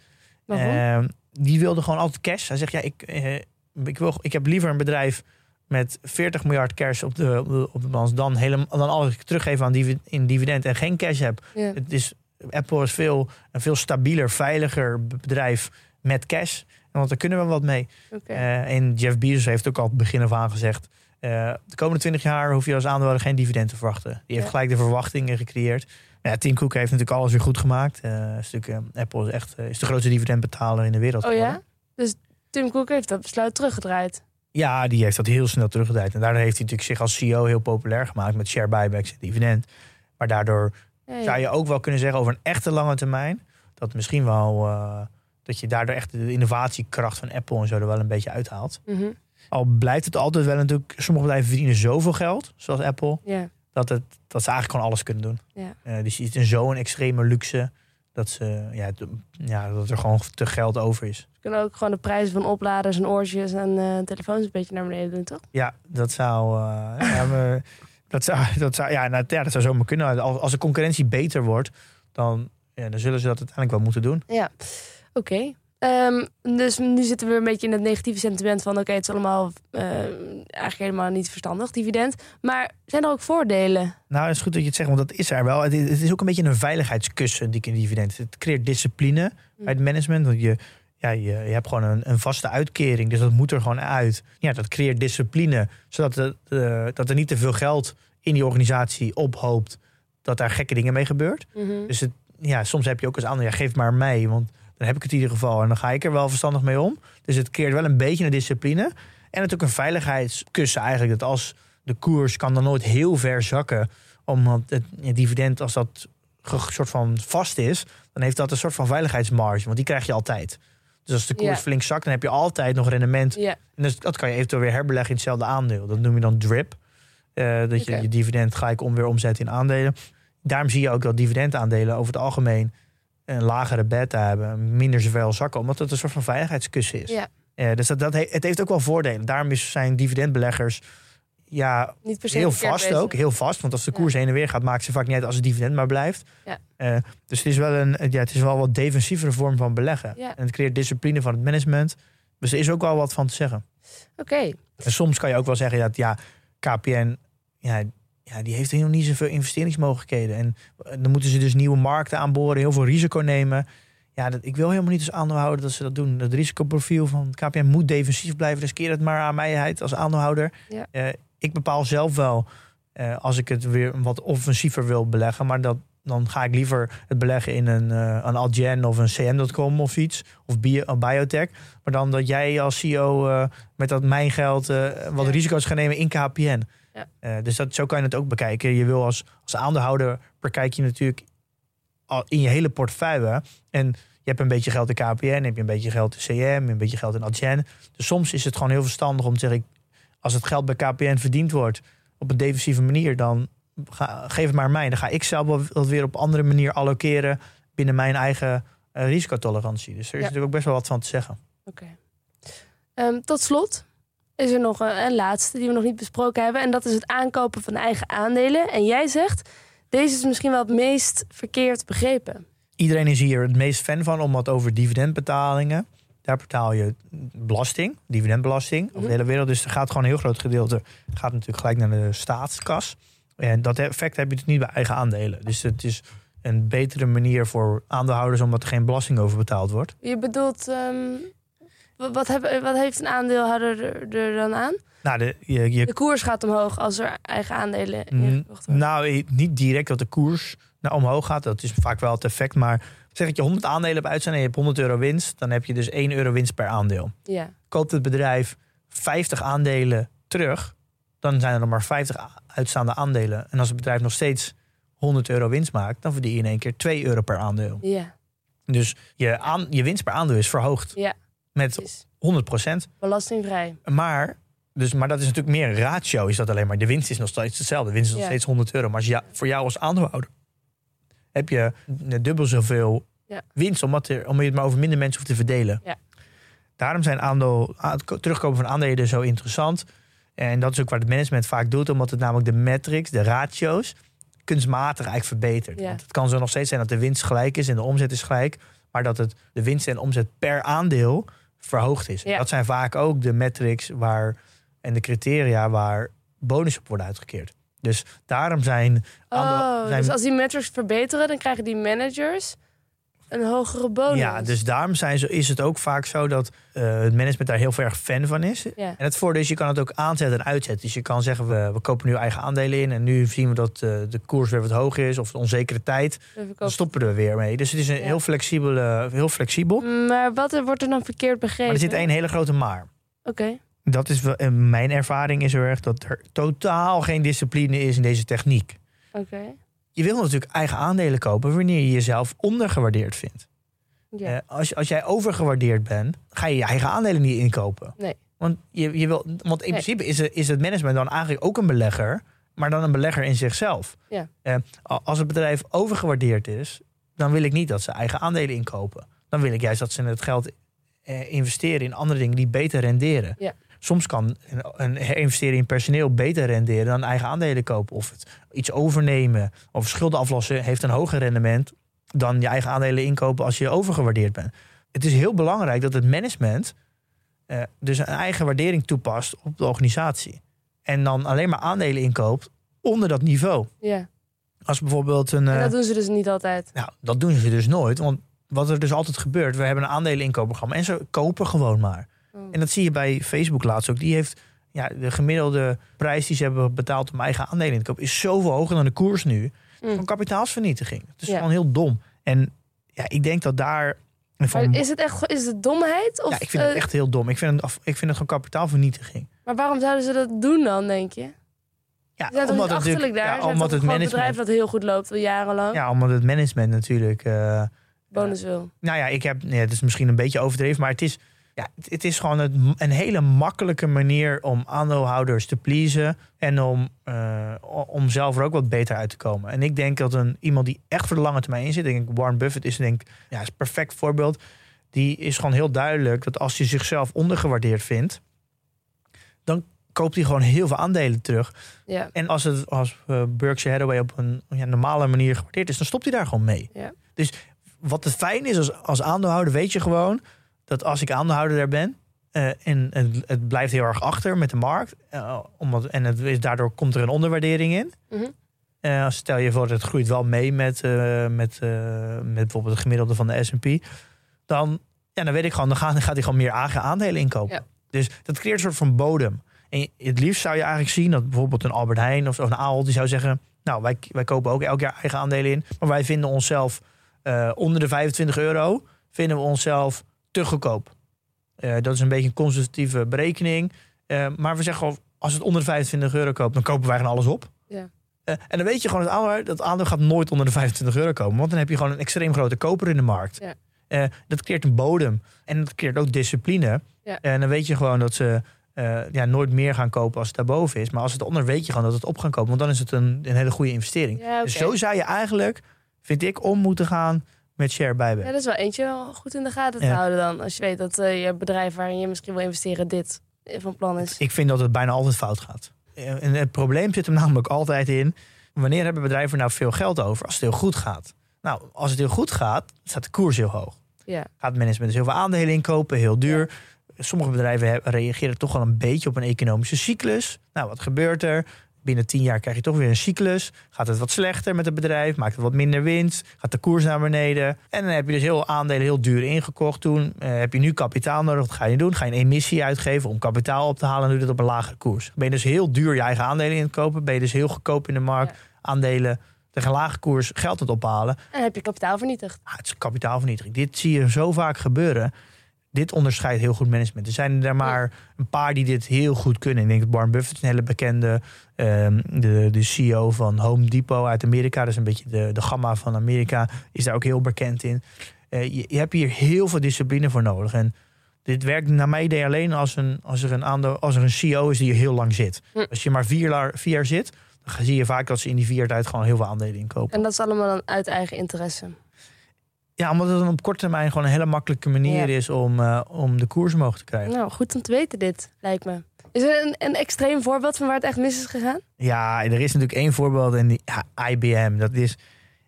Ehm, die wilde gewoon altijd cash. Hij zegt, ja, ik, ik, wil, ik heb liever een bedrijf met 40 miljard cash op de, op de, op de balans... dan, helemaal, dan alles teruggeven aan divi- in dividend en geen cash heb. ja. Het is, Apple is veel, een veel stabieler, veiliger bedrijf met cash. Want daar kunnen we wat mee. Eh, en Jeff Bezos heeft ook al het begin af aan gezegd... eh, de komende 20 jaar hoef je als aandeelhouder geen dividend te verwachten. Die heeft Ja. gelijk de verwachtingen gecreëerd. Ja, Tim Cook heeft natuurlijk alles weer goed gemaakt. Is eh, Apple is echt is de grootste dividendbetaler in de wereld. oh geworden. ja? Dus Tim Cook heeft dat besluit teruggedraaid. Ja, die heeft dat heel snel teruggedraaid. En daardoor heeft hij natuurlijk zich als CEO heel populair gemaakt met share buybacks en dividend. Maar daardoor zou je ook wel kunnen zeggen over een echte lange termijn. Dat misschien wel eh, dat je daardoor echt de innovatiekracht van Apple en zo er wel een beetje uithaalt. Mhm. Al blijft het altijd wel natuurlijk, sommige bedrijven verdienen zoveel geld, zoals Apple, dat, het, dat ze eigenlijk gewoon alles kunnen doen. Eh, dus je ziet in zo'n extreme luxe dat, ze, ja, ja, dat er gewoon te geld over is. Ze kunnen ook gewoon de prijzen van opladers en oortjes en eh, telefoons een beetje naar beneden doen, toch? Ja, dat zou. eh, ja, maar dat zou, dat zou, ja, nou, ja, dat zou zomaar kunnen. Als, als de concurrentie beter wordt, dan, ja, dan zullen ze dat uiteindelijk wel moeten doen. Ja, oké. Ehm, dus nu zitten we een beetje in het negatieve sentiment van... oké, het is allemaal eh, eigenlijk helemaal niet verstandig, dividend. Maar zijn er ook voordelen? Nou, het is goed dat je het zegt, want dat is er wel. Het is, het is ook een beetje een veiligheidskussen, die dividend. Het creëert discipline bij het management. Want je, ja, je, je hebt gewoon een, een vaste uitkering, dus dat moet er gewoon uit. Ja, dat creëert discipline, zodat eh, dat er niet te veel geld in die organisatie ophoopt, dat daar gekke dingen mee gebeurt. Mhm. Dus het, ja, soms heb je ook als ander, ja, geef maar mij, want dan heb ik het in ieder geval en dan ga ik er wel verstandig mee om. Dus het creëert wel een beetje een discipline. En natuurlijk een veiligheidskussen eigenlijk, dat als de koers kan dan nooit heel ver zakken, omdat het dividend, als dat soort van vast is, dan heeft dat een soort van veiligheidsmarge, want die krijg je altijd. Dus als de koers flink zakt, dan heb je altijd nog rendement. En dus dat kan je eventueel weer herbeleggen in hetzelfde aandeel. Dat noem je dan drip. Eh, dat je je dividend gelijk om weer omzet in aandelen. Daarom zie je ook dat dividendaandelen over het algemeen een lagere beta hebben, minder zoveel zakken, omdat het een soort van veiligheidskussen is. ja. Eh, dus dat, dat he- het heeft ook wel voordelen. Daarom is, zijn dividendbeleggers ja, niet per se heel vast bezig. ook. Heel vast, want als de Ja. koers heen en weer gaat, maakt ze vaak niet uit als het dividend maar blijft. Ja. Eh, dus het is wel een ja, het is wel wat defensievere vorm van beleggen. Ja. En het creëert discipline van het management. Dus er is ook wel wat van te zeggen. Oké, En soms kan je ook wel zeggen dat ja, KPN, ja, ja, die heeft helemaal niet zoveel investeringsmogelijkheden. En eh, dan moeten ze dus nieuwe markten aanboren, heel veel risico nemen. Ja, dat, ik wil helemaal niet als aandeelhouder dat ze dat doen. Het risicoprofiel van KPN moet defensief blijven. Riskeer het maar aan mijheid als aandeelhouder. Ja. Eh, ik bepaal zelf wel eh, als ik het weer wat offensiever wil beleggen. Maar dat, dan ga ik liever het beleggen in een, eh een Algen of een CM.com of iets. Of bio, of biotech. Maar dan dat jij als CEO met dat mijn geld wat Ja. risico's gaat nemen in KPN. Ja. Eh, dus dat, zo kan je het ook bekijken. Je wil als, als aandeelhouder bekijk je natuurlijk al in je hele portefeuille. En je hebt een beetje geld in KPN, heb je een beetje geld in CM, een beetje geld in Adyen. Dus soms is het gewoon heel verstandig om te zeggen, als het geld bij KPN verdiend wordt op een defensieve manier, dan ga, geef het maar mij. Dan ga ik zelf wat weer op andere manier allokeren binnen mijn eigen eh, risicotolerantie. Dus er is Ja. natuurlijk ook best wel wat van te zeggen. oké. Ehm, tot slot is er nog een, een laatste die we nog niet besproken hebben. En dat is het aankopen van eigen aandelen. En jij zegt, deze is misschien wel het meest verkeerd begrepen. Iedereen is hier het meest fan van, omdat over dividendbetalingen. Daar betaal je belasting, dividendbelasting, over Mhm. de hele wereld. Dus er gaat gewoon een heel groot gedeelte gaat natuurlijk gelijk naar de staatskas. En dat effect heb je dus niet bij eigen aandelen. Dus het is een betere manier voor aandeelhouders omdat er geen belasting over betaald wordt. Je bedoelt, ehm, Wat, heb, wat heeft een aandeelhouder er, er dan aan? Nou, de, je, je De koers gaat omhoog als er eigen aandelen Mm, ingekocht worden. Nou, eh, niet direct dat de koers naar omhoog gaat. Dat is vaak wel het effect. Maar zeg dat je 100 aandelen hebt uitstaan en je hebt 100 euro winst. Dan heb je dus 1 euro winst per aandeel. Ja, Koopt het bedrijf 50 aandelen terug. Dan zijn er nog maar 50 a- uitstaande aandelen. En als het bedrijf nog steeds 100 euro winst maakt. Dan verdien je in één keer 2 euro per aandeel. ja, Dus je, aan, je winst per aandeel is verhoogd. Ja. Met precies. 100 procent. Belastingvrij. Maar, dus, maar dat is natuurlijk meer een ratio. Is dat alleen maar. De winst is nog steeds hetzelfde. De winst is nog Ja. steeds 100 euro. Maar als ja, voor jou als aandeelhouder heb je dubbel zoveel Ja. winst. Omdat, er, omdat je het maar over minder mensen hoeft te verdelen. Ja. Daarom zijn aandeel, het terugkomen van aandelen zo interessant. En dat is ook wat het management vaak doet. Omdat het namelijk de metrics, de ratio's, kunstmatig eigenlijk verbetert. Ja. Want het kan zo nog steeds zijn dat de winst gelijk is en de omzet is gelijk. Maar dat het, de winst en omzet per aandeel verhoogd is. Ja. Dat zijn vaak ook de metrics waar, en de criteria waar bonus op worden uitgekeerd. Dus daarom zijn, Oh, zijn dus als die metrics verbeteren, dan krijgen die managers een hogere bonus. ja, dus daarom zijn ze, is het ook vaak zo dat eh, het management daar heel erg fan van is. Ja. En het voordeel is, je kan het ook aanzetten en uitzetten. Dus je kan zeggen, we, we kopen nu eigen aandelen in... en nu zien we dat eh, de koers weer wat hoger is... of de onzekere tijd, dan stoppen we er weer mee. Dus het is een Ja. heel, flexibel, heel flexibel. Maar wat er- wordt er dan verkeerd begrepen? Maar er zit één hele grote maar. Oké, Dat is wel, mijn ervaring is heel erg dat er totaal geen discipline is in deze techniek. oké. Je wil natuurlijk eigen aandelen kopen wanneer je jezelf ondergewaardeerd vindt. Ja. Eh, als, als jij overgewaardeerd bent, ga je je eigen aandelen niet inkopen. Nee. Want, je, je wil, want in Nee. principe is, het- is het management dan eigenlijk ook een belegger, maar dan een belegger in zichzelf. Ja. Eh, als het bedrijf overgewaardeerd is, dan wil ik niet dat ze eigen aandelen inkopen. Dan wil ik juist dat ze het geld eh, investeren in andere dingen die beter renderen. Ja. Soms kan een, herinvesteren in personeel beter renderen dan eigen aandelen kopen. Of het iets overnemen of schulden aflossen heeft een hoger rendement dan je eigen aandelen inkopen als je overgewaardeerd bent. Het is heel belangrijk dat het management eh, dus een eigen waardering toepast op de organisatie. En dan alleen maar aandelen inkoopt onder dat niveau. ja. Als bijvoorbeeld een. En eh, dat doen ze dus niet altijd. nou, dat doen ze dus nooit. Want wat er dus altijd gebeurt, we hebben een aandeleninkoopprogramma en ze kopen gewoon maar. En dat zie je bij Facebook laatst ook. Die heeft ja, de gemiddelde prijs die ze hebben betaald om eigen aandelen in te kopen, is zoveel hoger dan de koers nu. Mm. Van kapitaalsvernietiging. Het is Ja. gewoon heel dom. En ja, ik denk dat daar. Van, is het echt is het domheid? Of, ja, ik vind het eh, echt heel dom. Ik vind het, ik vind het gewoon kapitaalvernietiging. Maar waarom zouden ze dat doen dan, denk je? Ja, toch niet achterlijk daar? ja, omdat het bedrijf dat heel goed loopt al jarenlang. Ja, omdat het management natuurlijk. eh, Bonus wil. Nou ja, ik heb, nee, het is misschien een beetje overdreven, maar het is, ja, het, is gewoon een hele makkelijke manier om aandeelhouders te pleasen en om, eh, om zelf er ook wat beter uit te komen. En ik denk dat een, iemand die echt voor de lange termijn in zit, denk ik, Warren Buffett is denk ik, ja, is een perfect voorbeeld. Die is gewoon heel duidelijk dat als hij zichzelf ondergewaardeerd vindt, dan koopt hij gewoon heel veel aandelen terug. Ja. En als het als eh, Berkshire Hathaway op een ja, normale manier gewaardeerd is, dan stopt hij daar gewoon mee. Ja. Dus wat het fijn is als, als aandeelhouder, weet je gewoon dat als ik aandeelhouder daar ben eh, en het, het blijft heel erg achter met de markt, eh, omdat, en het is, daardoor komt er een onderwaardering in. Als stel je voor, het groeit wel mee met, met, met bijvoorbeeld het gemiddelde van de S&P, dan, ja, dan weet ik gewoon, dan gaat, dan gaat hij gewoon meer aandelen inkopen. Ja. Dus dat creëert een soort van bodem. En het liefst zou je eigenlijk zien dat bijvoorbeeld een Albert Heijn of, of een Ahold die zou zeggen, nou, wij, wij kopen ook elk jaar eigen aandelen in, maar wij vinden onszelf onder de 25 euro, vinden we onszelf te goedkoop. Eh, dat is een beetje een conservatieve berekening. Eh, maar we zeggen gewoon, als het onder de 25 euro koopt, dan kopen wij gewoon alles op. Ja. Eh, en dan weet je gewoon, het aandeel, dat aandeel gaat nooit onder de 25 euro komen. Want dan heb je gewoon een extreem grote koper in de markt. Ja. Dat creëert een bodem. En dat creëert ook discipline. Ja. En dan weet je gewoon dat ze ja, nooit meer gaan kopen als het daarboven is. Maar als het onder weet je gewoon dat het op gaan kopen. Want dan is het een, een hele goede investering. Ja. Dus zo zou je eigenlijk, vind ik, om moeten gaan met share buyback. Ja, dat is wel eentje wel goed in de gaten te Ja. houden dan. Als je weet dat eh, je bedrijf waarin je misschien wil investeren dit eh, van plan is. Ik vind dat het bijna altijd fout gaat. En het probleem zit hem namelijk altijd in... wanneer hebben bedrijven nou veel geld over als het heel goed gaat? Nou, als het heel goed gaat, staat de koers heel hoog. Ja. Gaat management dus heel veel aandelen inkopen, heel duur. Sommige bedrijven reageren toch wel een beetje op een economische cyclus. Nou, wat gebeurt er? Binnen tien jaar krijg je toch weer een cyclus. Gaat het wat slechter met het bedrijf? Maakt het wat minder winst? Gaat de koers naar beneden? En dan heb je dus heel aandelen heel duur ingekocht toen. Eh, heb je nu kapitaal nodig? Wat ga je doen? Ga je een emissie uitgeven om kapitaal op te halen en doe je dat op een lagere koers. Ben je dus heel duur je eigen aandelen in het kopen? Ben je dus heel goedkoop in de markt? Ja. Aandelen tegen een lage koers geld het ophalen. En heb je kapitaal vernietigd. Ah, het is kapitaalvernietiging. Dit zie je zo vaak gebeuren. Dit onderscheidt heel goed management. Er zijn er maar een paar die dit heel goed kunnen. Ik denk dat Warren Buffett een hele bekende. ehm, de, de CEO van Home Depot uit Amerika. Dat is een beetje de, de gamma van Amerika. Is daar ook heel bekend in. Eh, je, je hebt hier heel veel discipline voor nodig. En dit werkt naar mijn idee alleen als, een, als, er een aandeel, als er een CEO is die heel lang zit. Hm. Als je maar vier, jaar- vier jaar zit, dan zie je vaak dat ze in die vier jaar tijd gewoon heel veel aandelen inkopen. En dat is allemaal dan uit eigen interesse. Ja, omdat het dan op korte termijn gewoon een hele makkelijke manier Ja. is om, eh, om de koers omhoog te krijgen. Nou, goed om te weten dit, lijkt me. Is er een, een extreem voorbeeld van waar het echt mis is gegaan? Ja, er is natuurlijk één voorbeeld en die ja, IBM. Dat is.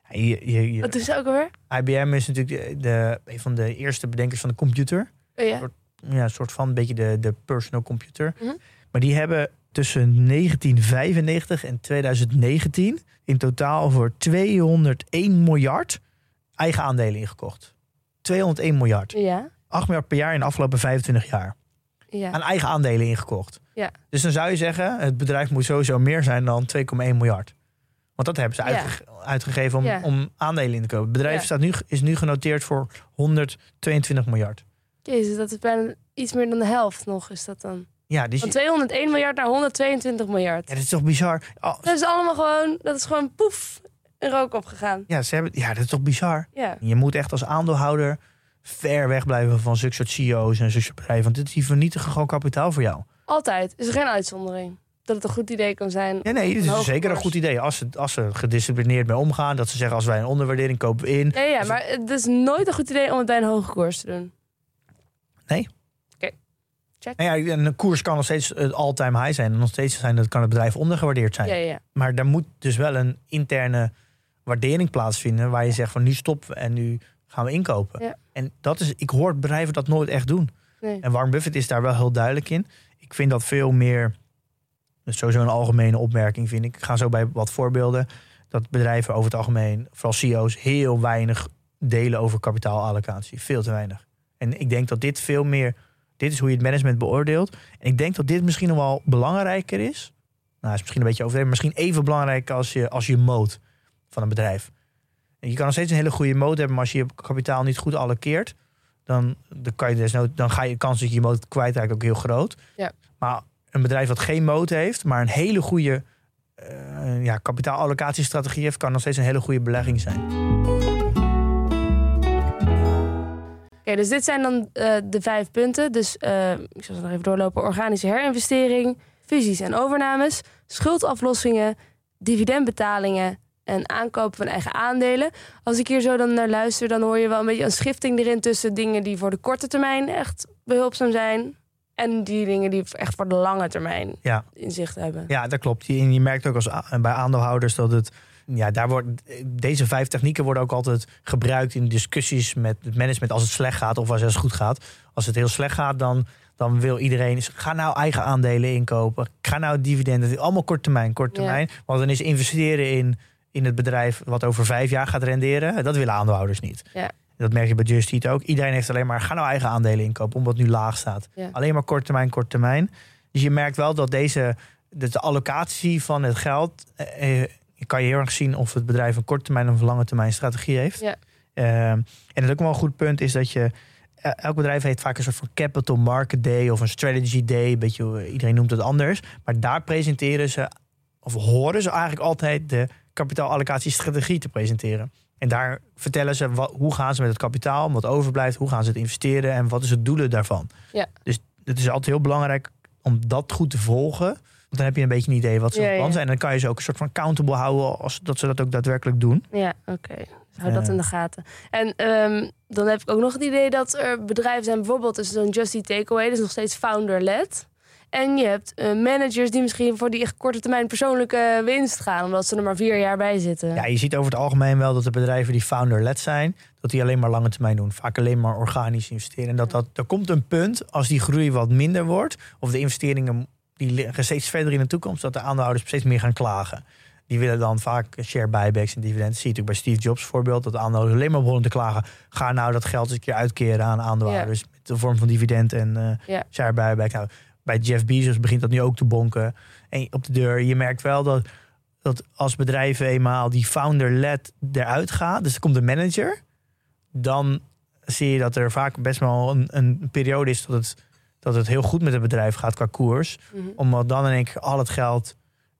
ja, Je, je, je- Wat ze ook alweer? IBM is natuurlijk de, de, een van de eerste bedenkers van de computer. Oh, ja. Ja, een soort van een beetje de, de personal computer. Mhm. Maar die hebben tussen 1995 en 2019 in totaal voor 201 miljard eigen aandelen ingekocht. 201 miljard. Ja. 8 miljard per jaar in de afgelopen 25 jaar. ja. aan eigen aandelen ingekocht. Ja. Dus dan zou je zeggen, het bedrijf moet sowieso meer zijn dan 2,1 miljard. Want dat hebben ze uitge- uitgegeven om, om aandelen in te kopen. Het bedrijf staat nu, is nu genoteerd voor 122 miljard. Jezus, dat is bijna iets meer dan de helft nog, is dat dan? Ja, dus, Van 201 miljard naar 122 miljard. ja, dat is toch bizar? Oh, Dat is allemaal gewoon, dat is gewoon poef, in rook opgegaan. ja, ze hebben, ja, dat is toch bizar? Ja. Je moet echt als aandeelhouder ver weg blijven van zulke soort CEO's en zulke soort bedrijven. Want dit die vernietigen gewoon kapitaal voor jou. Altijd. Is er geen uitzondering. Dat het een goed idee kan zijn. Ja, nee, het Een is zeker een goed idee. Als ze, als ze gedisciplineerd mee omgaan. Dat ze zeggen, als wij een onderwaardering kopen in. Ja, ja, maar het is nooit een goed idee om het bij een hoge koers te doen. Nou ja, een koers kan nog steeds het all-time high zijn. En nog steeds zijn dat kan het bedrijf ondergewaardeerd zijn. Ja, ja. Maar daar moet dus wel een interne waardering plaatsvinden. Waar je zegt van nu stoppen we en nu gaan we inkopen. Ja. En dat is, ik hoor bedrijven dat nooit echt doen. Nee. En Warren Buffett is daar wel heel duidelijk in. Ik vind dat veel meer. Dat is sowieso een algemene opmerking, vind ik. Ik ga zo bij wat voorbeelden. Dat bedrijven over het algemeen, vooral CEO's, heel weinig delen over kapitaalallocatie. Veel te weinig. En ik denk dat dit veel meer. Dit is hoe je het management beoordeelt. En ik denk dat dit misschien nog wel belangrijker is. Nou, is misschien een beetje overdreven. Misschien even belangrijk als je, als je moot van een bedrijf. En je kan nog steeds een hele goede moot hebben, maar als je je kapitaal niet goed allokeert, dan, dan, kan je desnood, dan ga je kans dat je je moot kwijtraakt ook heel groot. Ja. Maar een bedrijf dat geen moot heeft, maar een hele goede eh, ja, kapitaalallocatiestrategie heeft, kan nog steeds een hele goede belegging zijn. Oké, dus dit zijn dan eh, de vijf punten. Dus eh, ik zal ze nog even doorlopen. Organische herinvestering, fusies en overnames, schuldaflossingen, dividendbetalingen en aankopen van eigen aandelen. Als ik hier zo dan naar luister, dan hoor je wel een beetje een schifting erin tussen dingen die voor de korte termijn echt behulpzaam zijn en die dingen die echt voor de lange termijn Ja. inzicht hebben. Ja, dat klopt. Je, en je merkt ook als, bij aandeelhouders dat het. Ja, daar wordt, deze vijf technieken worden ook altijd gebruikt in discussies met het management als het slecht gaat of als het goed gaat. Als het heel slecht gaat, dan, dan wil iedereen. Ga nou eigen aandelen inkopen. Ga nou dividenden. Allemaal kort termijn, kort Ja. termijn. Want dan is investeren in, in het bedrijf wat over vijf jaar gaat renderen. Dat willen aandeelhouders niet. Ja. Dat merk je bij Just Eat ook. Iedereen heeft alleen maar, ga nou eigen aandelen inkopen, omdat het nu laag staat. Ja. Alleen maar kort termijn, kort termijn. Dus je merkt wel dat deze, dat de allocatie van het geld, eh, eh, kan je heel erg zien of het bedrijf een korte termijn of een lange termijn strategie heeft. Ja. Ehm, en dat ook wel een goed punt is dat je, eh, elk bedrijf heeft vaak een soort van capital market day of een strategy day. Een beetje, eh, iedereen noemt het anders. Maar daar presenteren ze, of horen ze eigenlijk altijd de kapitaalallocatiestrategie te presenteren. En daar vertellen ze wat, hoe gaan ze met het kapitaal, wat overblijft, hoe gaan ze het investeren en wat is het doelen daarvan. Ja. Dus het is altijd heel belangrijk om dat goed te volgen. Want dan heb je een beetje een idee wat ze Ja, van plan ja. zijn. En dan kan je ze ook een soort van accountable houden als dat ze dat ook daadwerkelijk doen. Ja, oké. Dus hou dat Ja. in de gaten. En ehm, dan heb ik ook nog het idee dat er bedrijven zijn, bijvoorbeeld dus zo'n Just Eat Takeaway, dat is nog steeds founder-led. En je hebt eh, managers die misschien voor die echt korte termijn persoonlijke winst gaan, omdat ze er maar vier jaar bij zitten. Ja, je ziet over het algemeen wel dat de bedrijven die founder-led zijn, dat die alleen maar lange termijn doen. Vaak alleen maar organisch investeren. En dat, dat er komt een punt als die groei wat minder wordt, of de investeringen die liggen steeds verder in de toekomst dat de aandeelhouders steeds meer gaan klagen. Die willen dan vaak share buybacks en dividenden. Zie je natuurlijk bij Steve Jobs voorbeeld, dat de aandeelhouders alleen maar begonnen te klagen. Ga nou dat geld eens een keer uitkeren aan aandeelhouders met de vorm van dividend en eh, Ja. share buyback. Nou, bij Jeff Bezos begint dat nu ook te bonken. En op de deur, je merkt wel dat, dat als bedrijven eenmaal die founder-led eruit gaat, dus er komt de manager, dan zie je dat er vaak best wel een, een periode is dat het, dat het heel goed met het bedrijf gaat qua koers. Mhm. Omdat dan in één keer al het geld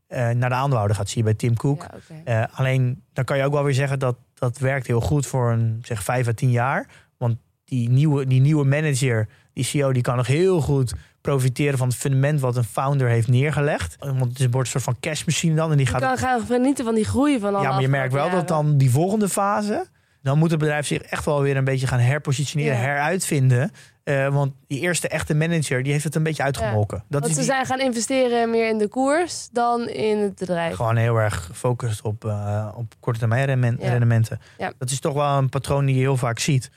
eh, naar de aandeelhouder gaat. Zie je bij Tim Cook. Ja. Eh, alleen dan kan je ook wel weer zeggen dat dat werkt heel goed voor een zeg vijf à tien jaar. Want die nieuwe, die nieuwe manager, die CEO, die kan nog heel goed profiteren van het fundament wat een founder heeft neergelegd. Want het wordt een soort van cashmachine dan. En die Je gaat kan gaan genieten van die groei van alle ja, maar je merkt wel dat dan die volgende fase. Dan moet het bedrijf zich echt wel weer een beetje gaan herpositioneren, Ja. heruitvinden. Eh, want die eerste echte manager die heeft het een beetje uitgemolken. Dat Want is ze die- zijn gaan investeren meer in de koers dan in het bedrijf. gewoon heel erg gefocust op, eh, op korte termijn Ja. rendementen. Ja. Dat is toch wel een patroon die je heel vaak ziet.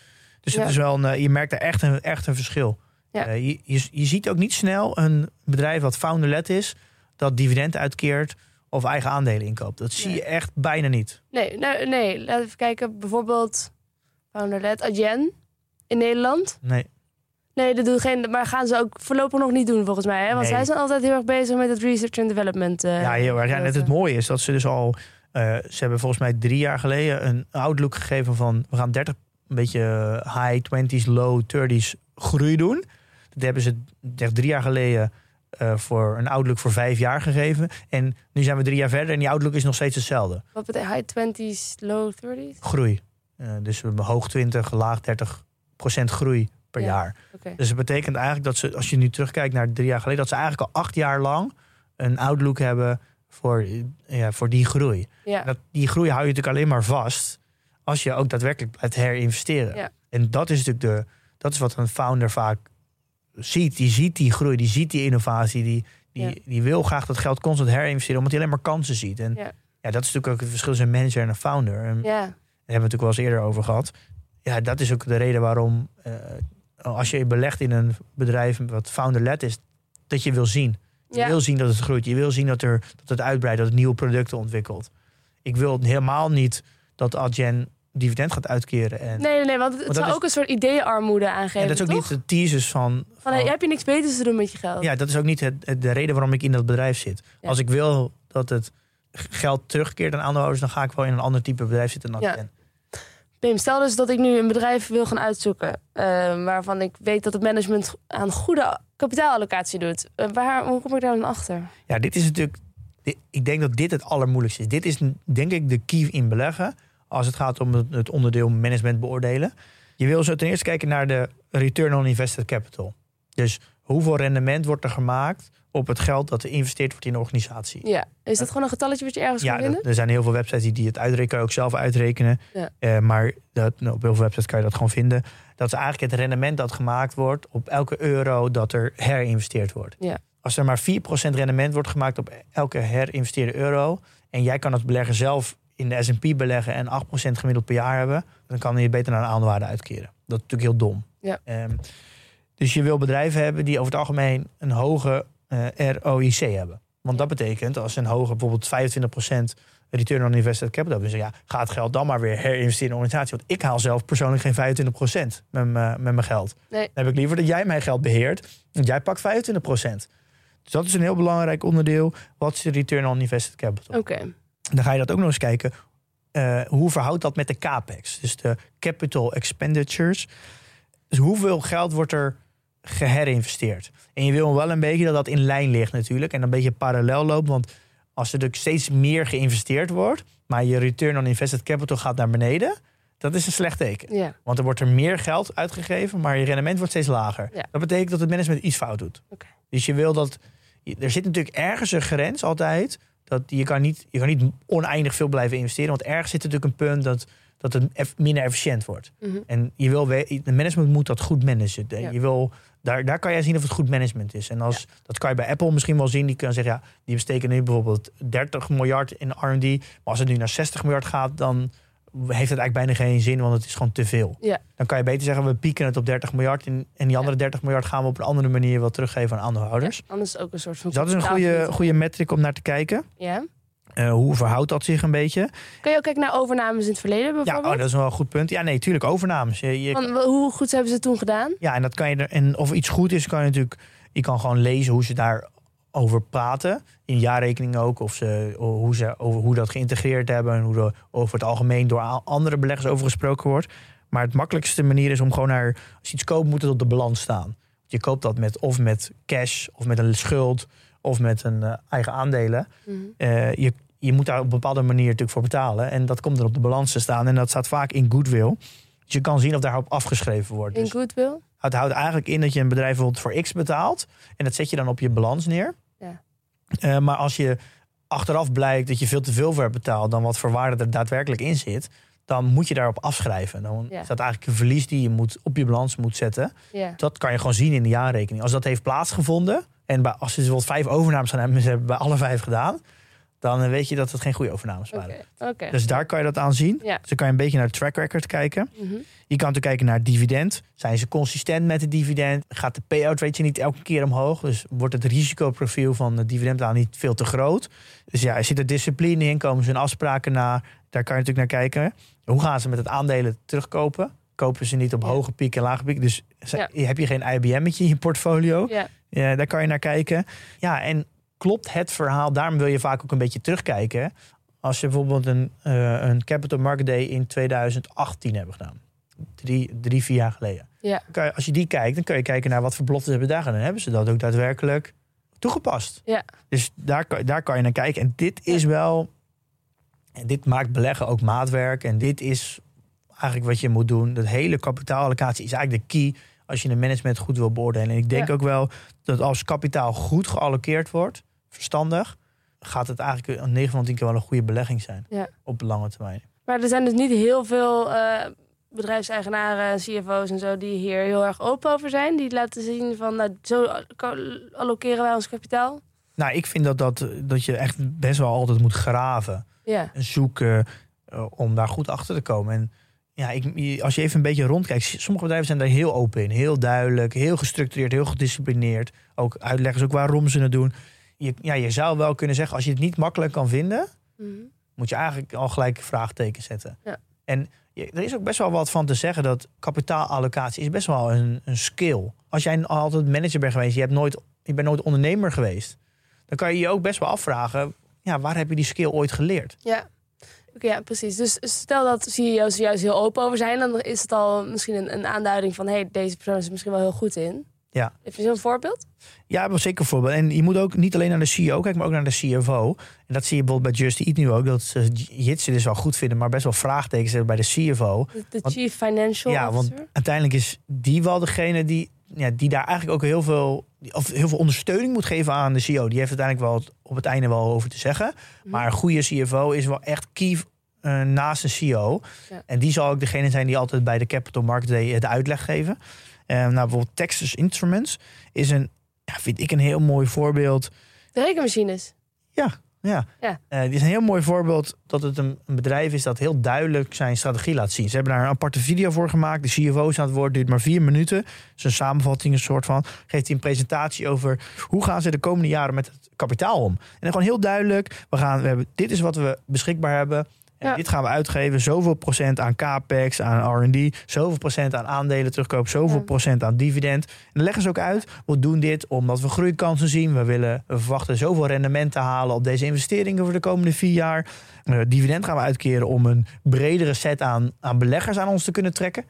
Dus het is wel een, eh, je merkt er echt een, echt een verschil. Ja. Eh, je, je, je ziet ook niet snel een bedrijf wat founder-led is, dat dividend uitkeert of eigen aandelen inkoopt. Dat zie Nee. je echt bijna niet. Nee, nee, nee. Laten we even kijken. Bijvoorbeeld Founderlet, Adyen in Nederland. Nee. Nee, dat doen geen, maar gaan ze ook voorlopig nog niet doen volgens mij. Hè? Want Nee. zij zijn altijd heel erg bezig met het research and development. eh, ja, heel erg. Ja, net het mooie is dat ze dus al... ze hebben volgens mij drie jaar geleden een outlook gegeven van... we gaan 30, een beetje high 20s, low 30s groei doen. Dat hebben ze drie jaar geleden eh, voor een outlook voor vijf jaar gegeven. En nu zijn we drie jaar verder en die outlook is nog steeds hetzelfde. Wat betekent high 20s, low 30s? Groei. Eh, dus we hebben hoog 20, laag 30 procent groei per Ja. jaar. Dus het betekent eigenlijk dat ze, als je nu terugkijkt naar drie jaar geleden... dat ze eigenlijk al acht jaar lang een outlook hebben voor, ja, voor die groei. Ja. Dat, die groei hou je natuurlijk alleen maar vast als je ook daadwerkelijk blijft herinvesteren. Ja. En dat is natuurlijk de, dat is wat een founder vaak ziet. Die ziet die groei, die ziet die innovatie, die, die, Ja. die wil graag dat geld constant herinvesteren, omdat hij alleen maar kansen ziet. En Ja. ja. dat is natuurlijk ook het verschil tussen een manager en een founder. En daar hebben we het natuurlijk wel eens eerder over gehad. Ja, dat is ook de reden waarom eh, als je belegt in een bedrijf wat founder-led is, dat je wil zien. Je Ja. wil zien dat het groeit. Je wil zien dat, er, dat het uitbreidt, dat het nieuwe producten ontwikkelt. Ik wil helemaal niet dat Adyen dividend gaat uitkeren. En, Nee, nee, nee, want het zou is- ook een soort ideearmoede aangeven, en dat is ook toch? niet de thesis van... Van, heb je niks beters te doen met je geld? Ja, dat is ook niet het, het- de reden waarom ik in dat bedrijf zit. Ja. Als ik wil dat het geld terugkeert aan aandeelhouders... dan ga ik wel in een ander type bedrijf zitten dan Ja. Adyen. Pim, stel dus dat ik nu een bedrijf wil gaan uitzoeken... eh, waarvan ik weet dat het management aan goede kapitaalallocatie doet. Eh, waar, hoe kom ik daar dan achter? Ja, dit is natuurlijk. Ik denk dat dit het allermoeilijkste is. Dit is denk ik de key in beleggen. Als het gaat om het, onderdeel management beoordelen. Je wil zo ten eerste kijken naar de return on invested capital. Dus hoeveel rendement wordt er gemaakt op het geld dat er geïnvesteerd wordt in de organisatie. Ja, is dat gewoon een getalletje wat je ergens Ja, kan vinden? dat- er zijn heel veel websites die, die het uitrekenen. Kan je ook zelf uitrekenen. Ja. Eh, maar dat, nou, op heel veel websites kan je dat gewoon vinden. Dat is eigenlijk het rendement dat gemaakt wordt op elke euro dat er herinvesteerd wordt. Ja. Als er maar 4% rendement wordt gemaakt op elke herinvesteerde euro. en jij kan als belegger zelf in de SP beleggen en 8% gemiddeld per jaar hebben. dan kan je beter naar een aandeelwaarde uitkeren. Dat is natuurlijk heel dom. Ja. Ehm, dus je wil bedrijven hebben die over het algemeen een hoge eh, ROIC hebben. Want dat betekent als ze een hoge, bijvoorbeeld 25% return on invested capital hebben. Dus ja, ga het geld dan maar weer herinvesteren in een organisatie. Want ik haal zelf persoonlijk geen 25% met, mijn- met mijn geld. Nee. Dan heb ik liever dat jij mijn geld beheert. Want jij pakt 25%. Dus dat is een heel belangrijk onderdeel. Wat is de return on invested capital? Oké, Dan ga je dat ook nog eens kijken. eh, hoe verhoudt dat met de capex? Dus de capital expenditures. Dus hoeveel geld wordt er geherinvesteerd? En je wil wel een beetje dat dat in lijn ligt natuurlijk. En een beetje parallel loopt. Want als er natuurlijk steeds meer geïnvesteerd wordt... maar je return on invested capital gaat naar beneden... dat is een slecht teken. ja. Want er wordt er meer geld uitgegeven... maar je rendement wordt steeds lager. Ja. Dat betekent dat het management iets fout doet. Dus je wil dat... Er zit natuurlijk ergens een grens altijd... Dat je, kan niet, je kan niet oneindig veel blijven investeren. Want ergens zit natuurlijk een punt dat, dat het minder efficiënt wordt. Mhm. En je wil, de management moet dat goed managen. Ja. Je wil, daar, daar kan jij zien of het goed management is. En als, dat kan je bij Apple misschien wel zien. Die kunnen zeggen, ja, die besteken nu bijvoorbeeld 30 miljard in R&D. Maar als het nu naar 60 miljard gaat, dan heeft het eigenlijk bijna geen zin, want het is gewoon te veel. Ja. Dan kan je beter zeggen, we pieken het op 30 miljard. En, en die andere 30 miljard gaan we op een andere manier wel teruggeven aan aandeelhouders. Ja, anders ook een soort van... Dus dat is een goede, goede metric om naar te kijken. Ja. Eh, hoe verhoudt dat zich een beetje? Kun je ook kijken naar overnames in het verleden Ja, bijvoorbeeld? oh, dat is wel een goed punt. Ja, nee, tuurlijk, overnames. Je, je- hoe goed hebben ze het toen gedaan? ja, en dat kan je er, en of iets goed is, kan je natuurlijk, je kan gewoon lezen hoe ze daarover praten. In jaarrekeningen ook, of ze, hoe ze over hoe dat geïntegreerd hebben en hoe er over het algemeen door andere beleggers over gesproken wordt. Maar het makkelijkste manier is om gewoon naar, als je iets koopt, moet het op de balans staan. Je koopt dat met of met cash, of met een schuld, of met een eh, eigen aandelen. Mhm. Eh, je, je moet daar op een bepaalde manier natuurlijk voor betalen. En dat komt er op de balans te staan. En dat staat vaak in goodwill. Dus je kan zien of daarop afgeschreven wordt. In Dus goodwill? het houdt eigenlijk in dat je een bedrijf bijvoorbeeld voor X betaalt. En dat zet je dan op je balans neer. Ja. Eh, maar als je achteraf blijkt dat je veel te veel voor hebt betaald... dan wat voor waarde er daadwerkelijk in zit... dan moet je daarop afschrijven. Dan Ja. is dat eigenlijk een verlies die je moet, op je balans moet zetten. Ja. Dat kan je gewoon zien in de jaarrekening. Als dat heeft plaatsgevonden... en bij, als ze bijvoorbeeld vijf overnames gaan hebben... en ze hebben bij alle vijf gedaan... dan weet je dat het geen goede overnames waren. Dus daar kan je dat aan zien. Ja. Dus dan kan je een beetje naar de track record kijken. Mhm. Je kan natuurlijk kijken naar het dividend. Zijn ze consistent met het dividend? Gaat de payout ratio niet elke keer omhoog? Dus wordt het risicoprofiel van het dividendbetaal niet veel te groot? Dus ja, zit er discipline in? Komen ze hun afspraken na? Daar kan je natuurlijk naar kijken. Hoe gaan ze met het aandelen terugkopen? Kopen ze niet op Ja. hoge piek en lage piek? Dus Ja. heb je geen IBM'tje in je portfolio? Ja, daar kan je naar kijken. Ja, en klopt het verhaal? Daarom wil je vaak ook een beetje terugkijken. Als je bijvoorbeeld een, eh, een Capital Market Day in 2018 hebben gedaan. Drie, drie vier jaar geleden. Ja. Dan je- als je die kijkt, dan kun je kijken naar wat voor beloftes hebben daar gedaan. En hebben ze dat ook daadwerkelijk toegepast? Ja. Dus daar, kan- daar kan je naar kijken. En dit is wel... En dit maakt beleggen ook maatwerk. En dit is eigenlijk wat je moet doen. Dat hele kapitaalallocatie is eigenlijk de key als je een management goed wil beoordelen. En ik denk Ja. ook wel dat als kapitaal goed geallockeerd wordt, verstandig, gaat het eigenlijk een 9 van 10 keer wel een goede belegging zijn. Ja. Op lange termijn. Maar er zijn dus niet heel veel eh, bedrijfseigenaren, CFO's en zo... die hier heel erg open over zijn. Die laten zien van, nou, zo allokeren wij ons kapitaal. Nou, ik vind dat, dat, dat je echt best wel altijd moet graven. Ja. en zoeken eh, om daar goed achter te komen. En ja, ik, als je even een beetje rondkijkt, sommige bedrijven zijn daar heel open in, heel duidelijk, heel gestructureerd, heel gedisciplineerd. Ook uitleggen ze ook waarom ze het doen. Je, ja, je zou wel kunnen zeggen, als je het niet makkelijk kan vinden, Mhm. moet je eigenlijk al gelijk vraagteken zetten. Ja. En je- er is ook best wel wat van te zeggen dat kapitaalallocatie is best wel een, een skill. Als jij altijd manager bent geweest, je, hebt nooit, je bent nooit ondernemer geweest, dan kan je je ook best wel afvragen, ja, waar heb je die skill ooit geleerd? Ja. Oké, ja, precies. Dus stel dat CEO's er juist heel open over zijn, dan is het al misschien een, een aanduiding van: hé, hey, deze persoon is er misschien wel heel goed in. Ja. Heb je zo'n voorbeeld? Ja, wel zeker een voorbeeld. En je moet ook niet alleen naar de CEO kijken, maar ook naar de CFO. En dat zie je bijvoorbeeld bij Just Eat nu ook. Dat ze Jitsen dus wel goed vinden, maar best wel vraagtekens hebben bij de CFO. De, Want- Chief Financial Ja, want uiteindelijk is die wel degene die, ja, die daar eigenlijk ook heel veel, of heel veel ondersteuning moet geven aan de CEO. Die heeft uiteindelijk wel op het einde wel over te zeggen. Mhm. Maar een goede CFO is wel echt key eh, naast een CEO. Ja. En die zal ook degene zijn die altijd bij de Capital Market Day de uitleg geven. Eh, nou, bijvoorbeeld Texas Instruments is een, ja, vind ik een heel mooi voorbeeld. De rekenmachines. Ja, ja. Ja. Eh, dit is een heel mooi voorbeeld dat het een, een bedrijf is dat heel duidelijk zijn strategie laat zien. Ze hebben daar een aparte video voor gemaakt. De CFO is aan het woord, duurt maar vier minuten. Dus een samenvatting, een soort van. Geeft hij een presentatie over hoe gaan ze de komende jaren met het kapitaal om. En dan gewoon heel duidelijk, we gaan, we hebben, dit is wat we beschikbaar hebben. En Ja. dit gaan we uitgeven. Zoveel procent aan capex, aan R&D. Zoveel procent aan aandelen terugkoop. Zoveel Ja. procent aan dividend. En dan leggen ze ook uit. We doen dit omdat we groeikansen zien. We, willen, we verwachten zoveel rendement te halen op deze investeringen voor de komende vier jaar. Eh, dividend gaan we uitkeren om een bredere set aan, aan beleggers aan ons te kunnen trekken.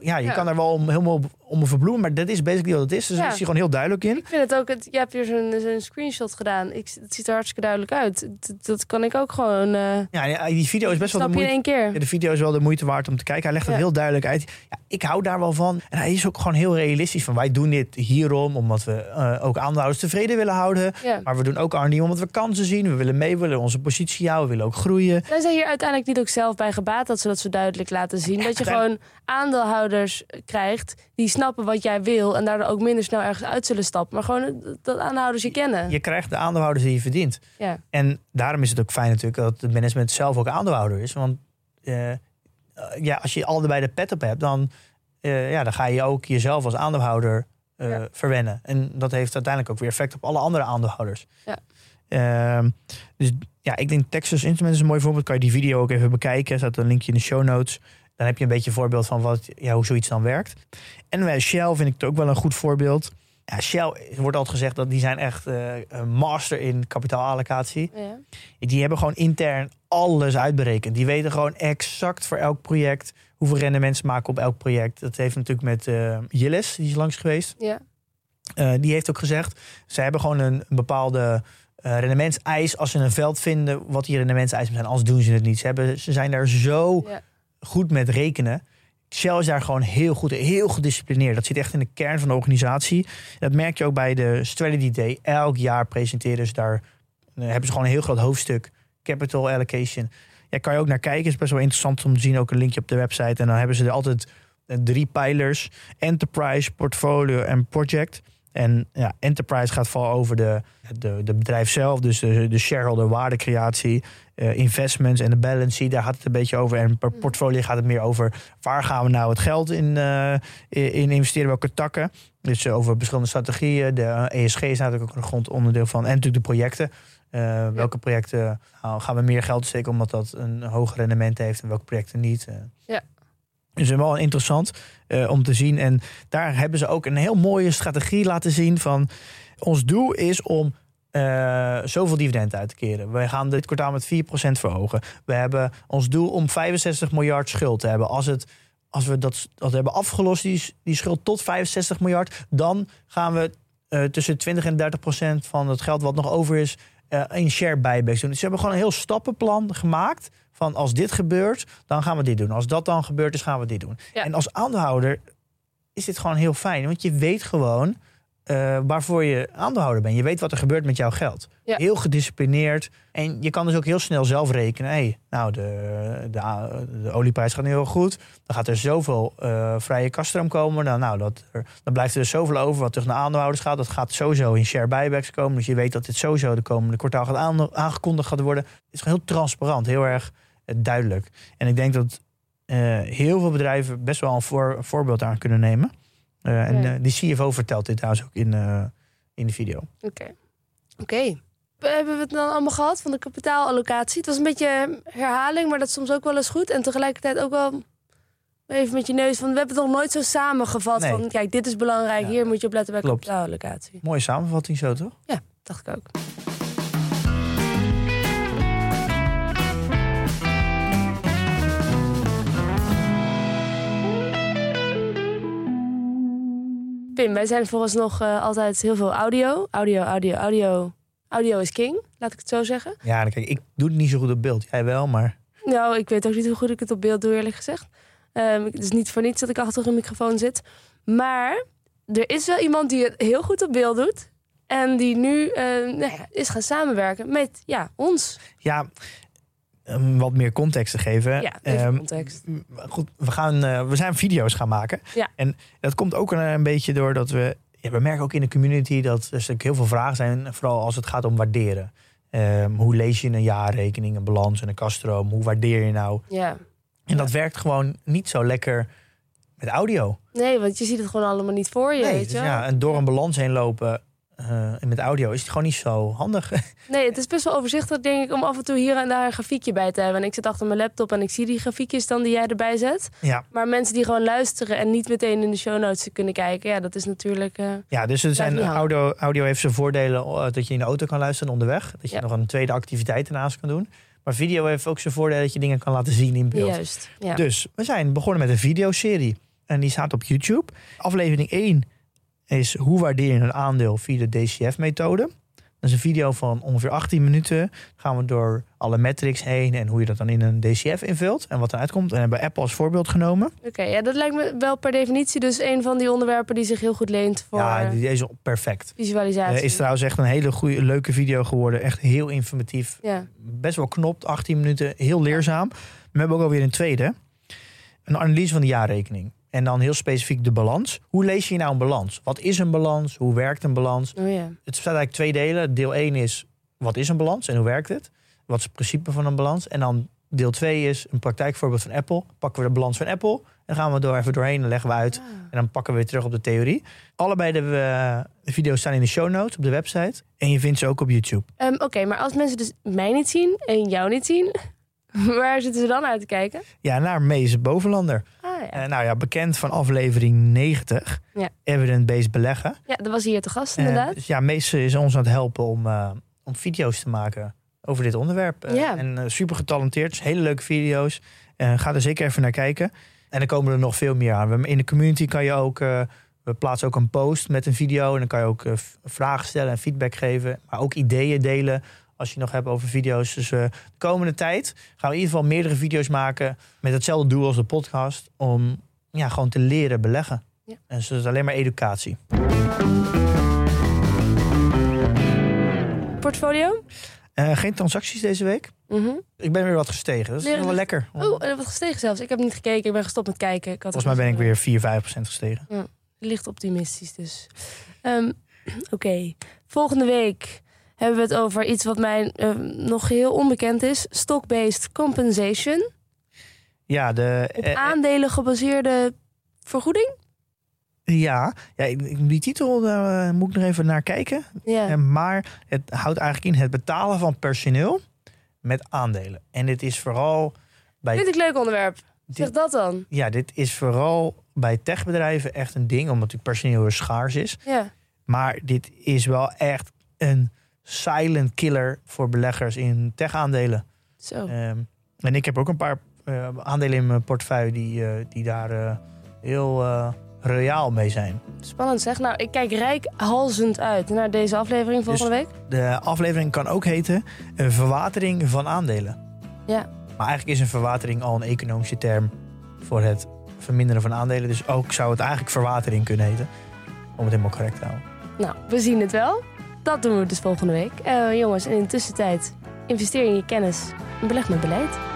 Ja, je Ja. kan er wel om, helemaal om verbloemen, maar dat is basically wat het is. Dus Ja. is hij gewoon heel duidelijk in. Ik vind het ook, het, je hebt hier zo'n screenshot gedaan. Ik, het ziet er hartstikke duidelijk uit. Dat, dat kan ik ook gewoon. eh Ja, die video is best wel de in moeite. één keer. De video is wel de moeite waard om te kijken. Hij legt het Ja. heel duidelijk uit. Ja, ik hou daar wel van. En hij is ook gewoon heel realistisch. Van wij doen dit hierom, omdat we eh, ook aandeelhouders tevreden willen houden. Maar we doen ook R&D omdat we kansen zien. We willen mee, we willen onze positie houden, we willen ook groeien. Zijn zij hier uiteindelijk niet ook zelf bij gebaat dat ze dat zo duidelijk laten zien? Dat je gewoon aandeelhouders krijgt die snappen wat jij wil en daardoor ook minder snel ergens uit zullen stappen. Maar gewoon dat aandeelhouders je kennen. Je krijgt de aandeelhouders die je verdient. Ja. En daarom is het ook fijn natuurlijk dat het management zelf ook aandeelhouder is. Want eh, eh, ja, als je allebei de pet op hebt, dan, eh, ja, dan ga je ook jezelf als aandeelhouder Ja. verwennen. En dat heeft uiteindelijk ook weer effect op alle andere aandeelhouders. Ja. Ehm, dus ja, ik denk Texas Instruments is een mooi voorbeeld. Kan je die video ook even bekijken. Er staat een linkje in de show notes. Dan heb je een beetje een voorbeeld van wat, ja, hoe zoiets dan werkt. En bij Shell vind ik het ook wel een goed voorbeeld. Ja, Shell wordt altijd gezegd dat die zijn echt eh, een master in kapitaalallocatie. Ja. Die hebben gewoon intern alles uitberekend. Die weten gewoon exact voor elk project hoeveel rendement ze maken op elk project. Dat heeft natuurlijk met eh Jillis, die is langs geweest. Ja. Eh, die heeft ook gezegd, ze hebben gewoon een, een bepaalde eh rendementseis. Als ze een veld vinden wat die rendementseisen zijn, anders doen ze het niet. Ze, hebben, ze zijn daar zo Ja. Goed met rekenen. Shell is daar gewoon heel goed, heel gedisciplineerd. Dat zit echt in de kern van de organisatie. Dat merk je ook bij de Strategy Day. Elk jaar presenteren ze daar, eh, hebben ze gewoon een heel groot hoofdstuk. Capital allocation. Ja, kan je ook naar kijken. is best wel interessant om te zien. Ook een linkje op de website. En dan hebben ze er altijd eh, drie pijlers. Enterprise, portfolio en project. En ja, enterprise gaat vooral over de, de, de bedrijf zelf. Dus de, de shareholder waardecreatie, eh, investments en de balance sheet. Daar gaat het een beetje over. En per portfolio gaat het meer over waar gaan we nou het geld in, eh, in investeren, welke takken. Dus eh, over verschillende strategieën. De ESG is natuurlijk ook een grondonderdeel van. En natuurlijk de projecten. Welke projecten nou, gaan we meer geld steken omdat dat een hoger rendement heeft en welke projecten niet. Ja. Dus wel interessant eh, om te zien. En daar hebben ze ook een heel mooie strategie laten zien van ons doel is om eh, zoveel dividend uit te keren. We gaan dit kwartaal met 4% verhogen. We hebben ons doel om 65 miljard schuld te hebben. Als, het, als we dat, dat hebben afgelost, die, die schuld tot 65 miljard, dan gaan we eh, tussen 20 en 30 procent van het geld wat nog over is, eh in share buybacks doen. Dus ze hebben gewoon een heel stappenplan gemaakt. Van als dit gebeurt, dan gaan we dit doen. Als dat dan gebeurt is, gaan we dit doen. Ja. En als aandeelhouder is dit gewoon heel fijn. Want je weet gewoon eh, waarvoor je aandeelhouder bent. Je weet wat er gebeurt met jouw geld. Ja. Heel gedisciplineerd. En je kan dus ook heel snel zelf rekenen. Hey, nou, de, de, de olieprijs gaat nu heel goed. Dan gaat er zoveel eh, vrije kaststroom komen. Dan, nou, dat er, dan blijft er dus zoveel over wat terug naar aandeelhouders gaat. Dat gaat sowieso in share buybacks komen. Dus je weet dat dit sowieso de komende kwartaal gaat aan- aangekondigd gaat worden. Het is gewoon heel transparant. Heel erg eh, duidelijk. En ik denk dat heel veel bedrijven best wel een, voor, een voorbeeld aan kunnen nemen. Eh, en Ja. eh, die CFO vertelt dit trouwens ook in, eh, in de video. Oké. Oké. Hebben we het dan allemaal gehad van de kapitaalallocatie? Het was een beetje herhaling, maar dat is soms ook wel eens goed. En tegelijkertijd ook wel even met je neus van... we hebben het nog nooit zo samengevat Nee. van... kijk, dit is belangrijk, Ja. hier moet je op letten bij Klopt. kapitaalallocatie. Mooie samenvatting zo, toch? Ja, dacht ik ook. Wij zijn vooralsnog eh altijd heel veel audio. Audio, audio, audio. Audio is king, laat ik het zo zeggen. Ja, dan kijk, ik doe het niet zo goed op beeld. Jij wel, maar Nou, ik weet ook niet hoe goed ik het op beeld doe, eerlijk gezegd. Ehm, het is niet voor niets dat ik achter een microfoon zit. Maar er is wel iemand die het heel goed op beeld doet. En die nu eh, nou ja, is gaan samenwerken met ja, ons. ja, wat meer context te geven. Ja, even Ehm, context. goed, we, gaan, eh, we zijn video's gaan maken. Ja. En dat komt ook een, een beetje door dat we... Ja, we merken ook in de community dat er natuurlijk heel veel vragen zijn. Vooral als het gaat om waarderen. Ehm, hoe lees je een jaarrekening, een balans en een kaststroom? Hoe waardeer je nou? Ja. En dat werkt gewoon niet zo lekker met audio. Nee, want je ziet het gewoon allemaal niet voor je, Nee, weet dus je ja, en door een balans heen lopen en met audio is het gewoon niet zo handig. Nee, het is best wel overzichtelijk, denk ik, om af en toe hier en daar een grafiekje bij te hebben. En ik zit achter mijn laptop en ik zie die grafiekjes dan die jij erbij zet. ja. Maar mensen die gewoon luisteren en niet meteen in de show notes kunnen kijken, ja, dat is natuurlijk. eh, ja, dus er zijn audio, audio heeft zijn voordelen eh, dat je in de auto kan luisteren onderweg. Dat je Ja. nog een tweede activiteit ernaast kan doen. Maar video heeft ook zijn voordeel dat je dingen kan laten zien in beeld. juist. Ja. Dus we zijn begonnen met een videoserie. En die staat op YouTube. Aflevering 1 is hoe waardeer je een aandeel via de DCF-methode. Dat is een video van ongeveer 18 minuten. Dan gaan we door alle metrics heen en hoe je dat dan in een DCF invult en wat eruit komt. En hebben Apple als voorbeeld genomen. Oké, ja, dat lijkt me wel per definitie dus een van die onderwerpen die zich heel goed leent voor ja, die is perfect. visualisatie. Eh, is trouwens echt een hele goede, leuke video geworden. Echt heel informatief. Ja, Best wel knopt, 18 minuten. Heel leerzaam. We hebben ook alweer een tweede. Een analyse van de jaarrekening. En dan heel specifiek de balans. Hoe lees je nou een balans? Wat is een balans? Hoe werkt een balans? oh ja. Het bestaat eigenlijk twee delen. Deel 1 is wat is een balans en hoe werkt het? Wat is het principe van een balans? En dan Deel 2 is een praktijkvoorbeeld van Apple. Pakken we de balans van Apple en gaan we door even doorheen en leggen we uit. En dan pakken we weer terug op de theorie. Allebei de, eh, de video's staan in de show notes op de website. En je vindt ze ook op YouTube. Ehm, Oké, maar als mensen dus mij niet zien en jou niet zien, waar zitten ze dan uit te kijken? Ja, naar Mees Bovenlander. Ah ja. Eh, nou ja, bekend van aflevering 90. Ja. Evidence-based beleggen. Ja, dat was hier te gast Eh, inderdaad. dus ja, Mees is ons aan het helpen om, eh, om video's te maken over dit onderwerp. Eh, Ja. En eh, super getalenteerd. Dus hele leuke video's. Eh, ga er zeker even naar kijken. En er komen er nog veel meer aan. In de community kan je ook... eh, we plaatsen ook een post met een video. En dan kan je ook eh, vragen stellen en feedback geven. Maar ook ideeën delen als je nog hebt over video's. Dus eh, de komende tijd gaan we in ieder geval meerdere video's maken... met hetzelfde doel als de podcast. Om ja, gewoon te leren beleggen. Ja. En dus is alleen maar educatie. Portfolio? Eh, geen transacties deze week. Mhm. Ik ben weer wat gestegen. Dat is wel dus- lekker. Oh, en wat gestegen zelfs. Ik heb niet gekeken, ik ben gestopt met kijken. Ik had Volgens mij ben ik weer 4, 5 procent gestegen. eh, licht optimistisch dus. Ehm, Oké, volgende week hebben we het over iets wat mij eh, nog heel onbekend is. Stock-based compensation. Ja, de, Op eh, aandelen gebaseerde vergoeding? ja, ja, die titel daar eh, moet ik nog even naar kijken. Ja. Eh, maar het houdt eigenlijk in het betalen van personeel met aandelen. En dit is vooral bij, Vind ik een leuk onderwerp. Zeg dat dan. ja, dit is vooral bij techbedrijven echt een ding, omdat natuurlijk personeel weer schaars is. Ja. Maar dit is wel echt een silent killer voor beleggers in tech-aandelen. Zo. Ehm, en ik heb ook een paar eh, aandelen in mijn portefeuille die, eh, die daar eh, heel royaal mee zijn. Spannend zeg. Nou, ik kijk rijkhalzend uit naar deze aflevering volgende week. De aflevering kan ook heten een verwatering van aandelen. Ja. Maar eigenlijk is een verwatering al een economische term voor het verminderen van aandelen. Dus ook zou het eigenlijk verwatering kunnen heten. Om het helemaal correct te houden. Nou, we zien het wel. Dat doen we dus volgende week. Eh, jongens, en in de tussentijd investeer in je kennis en beleg met beleid.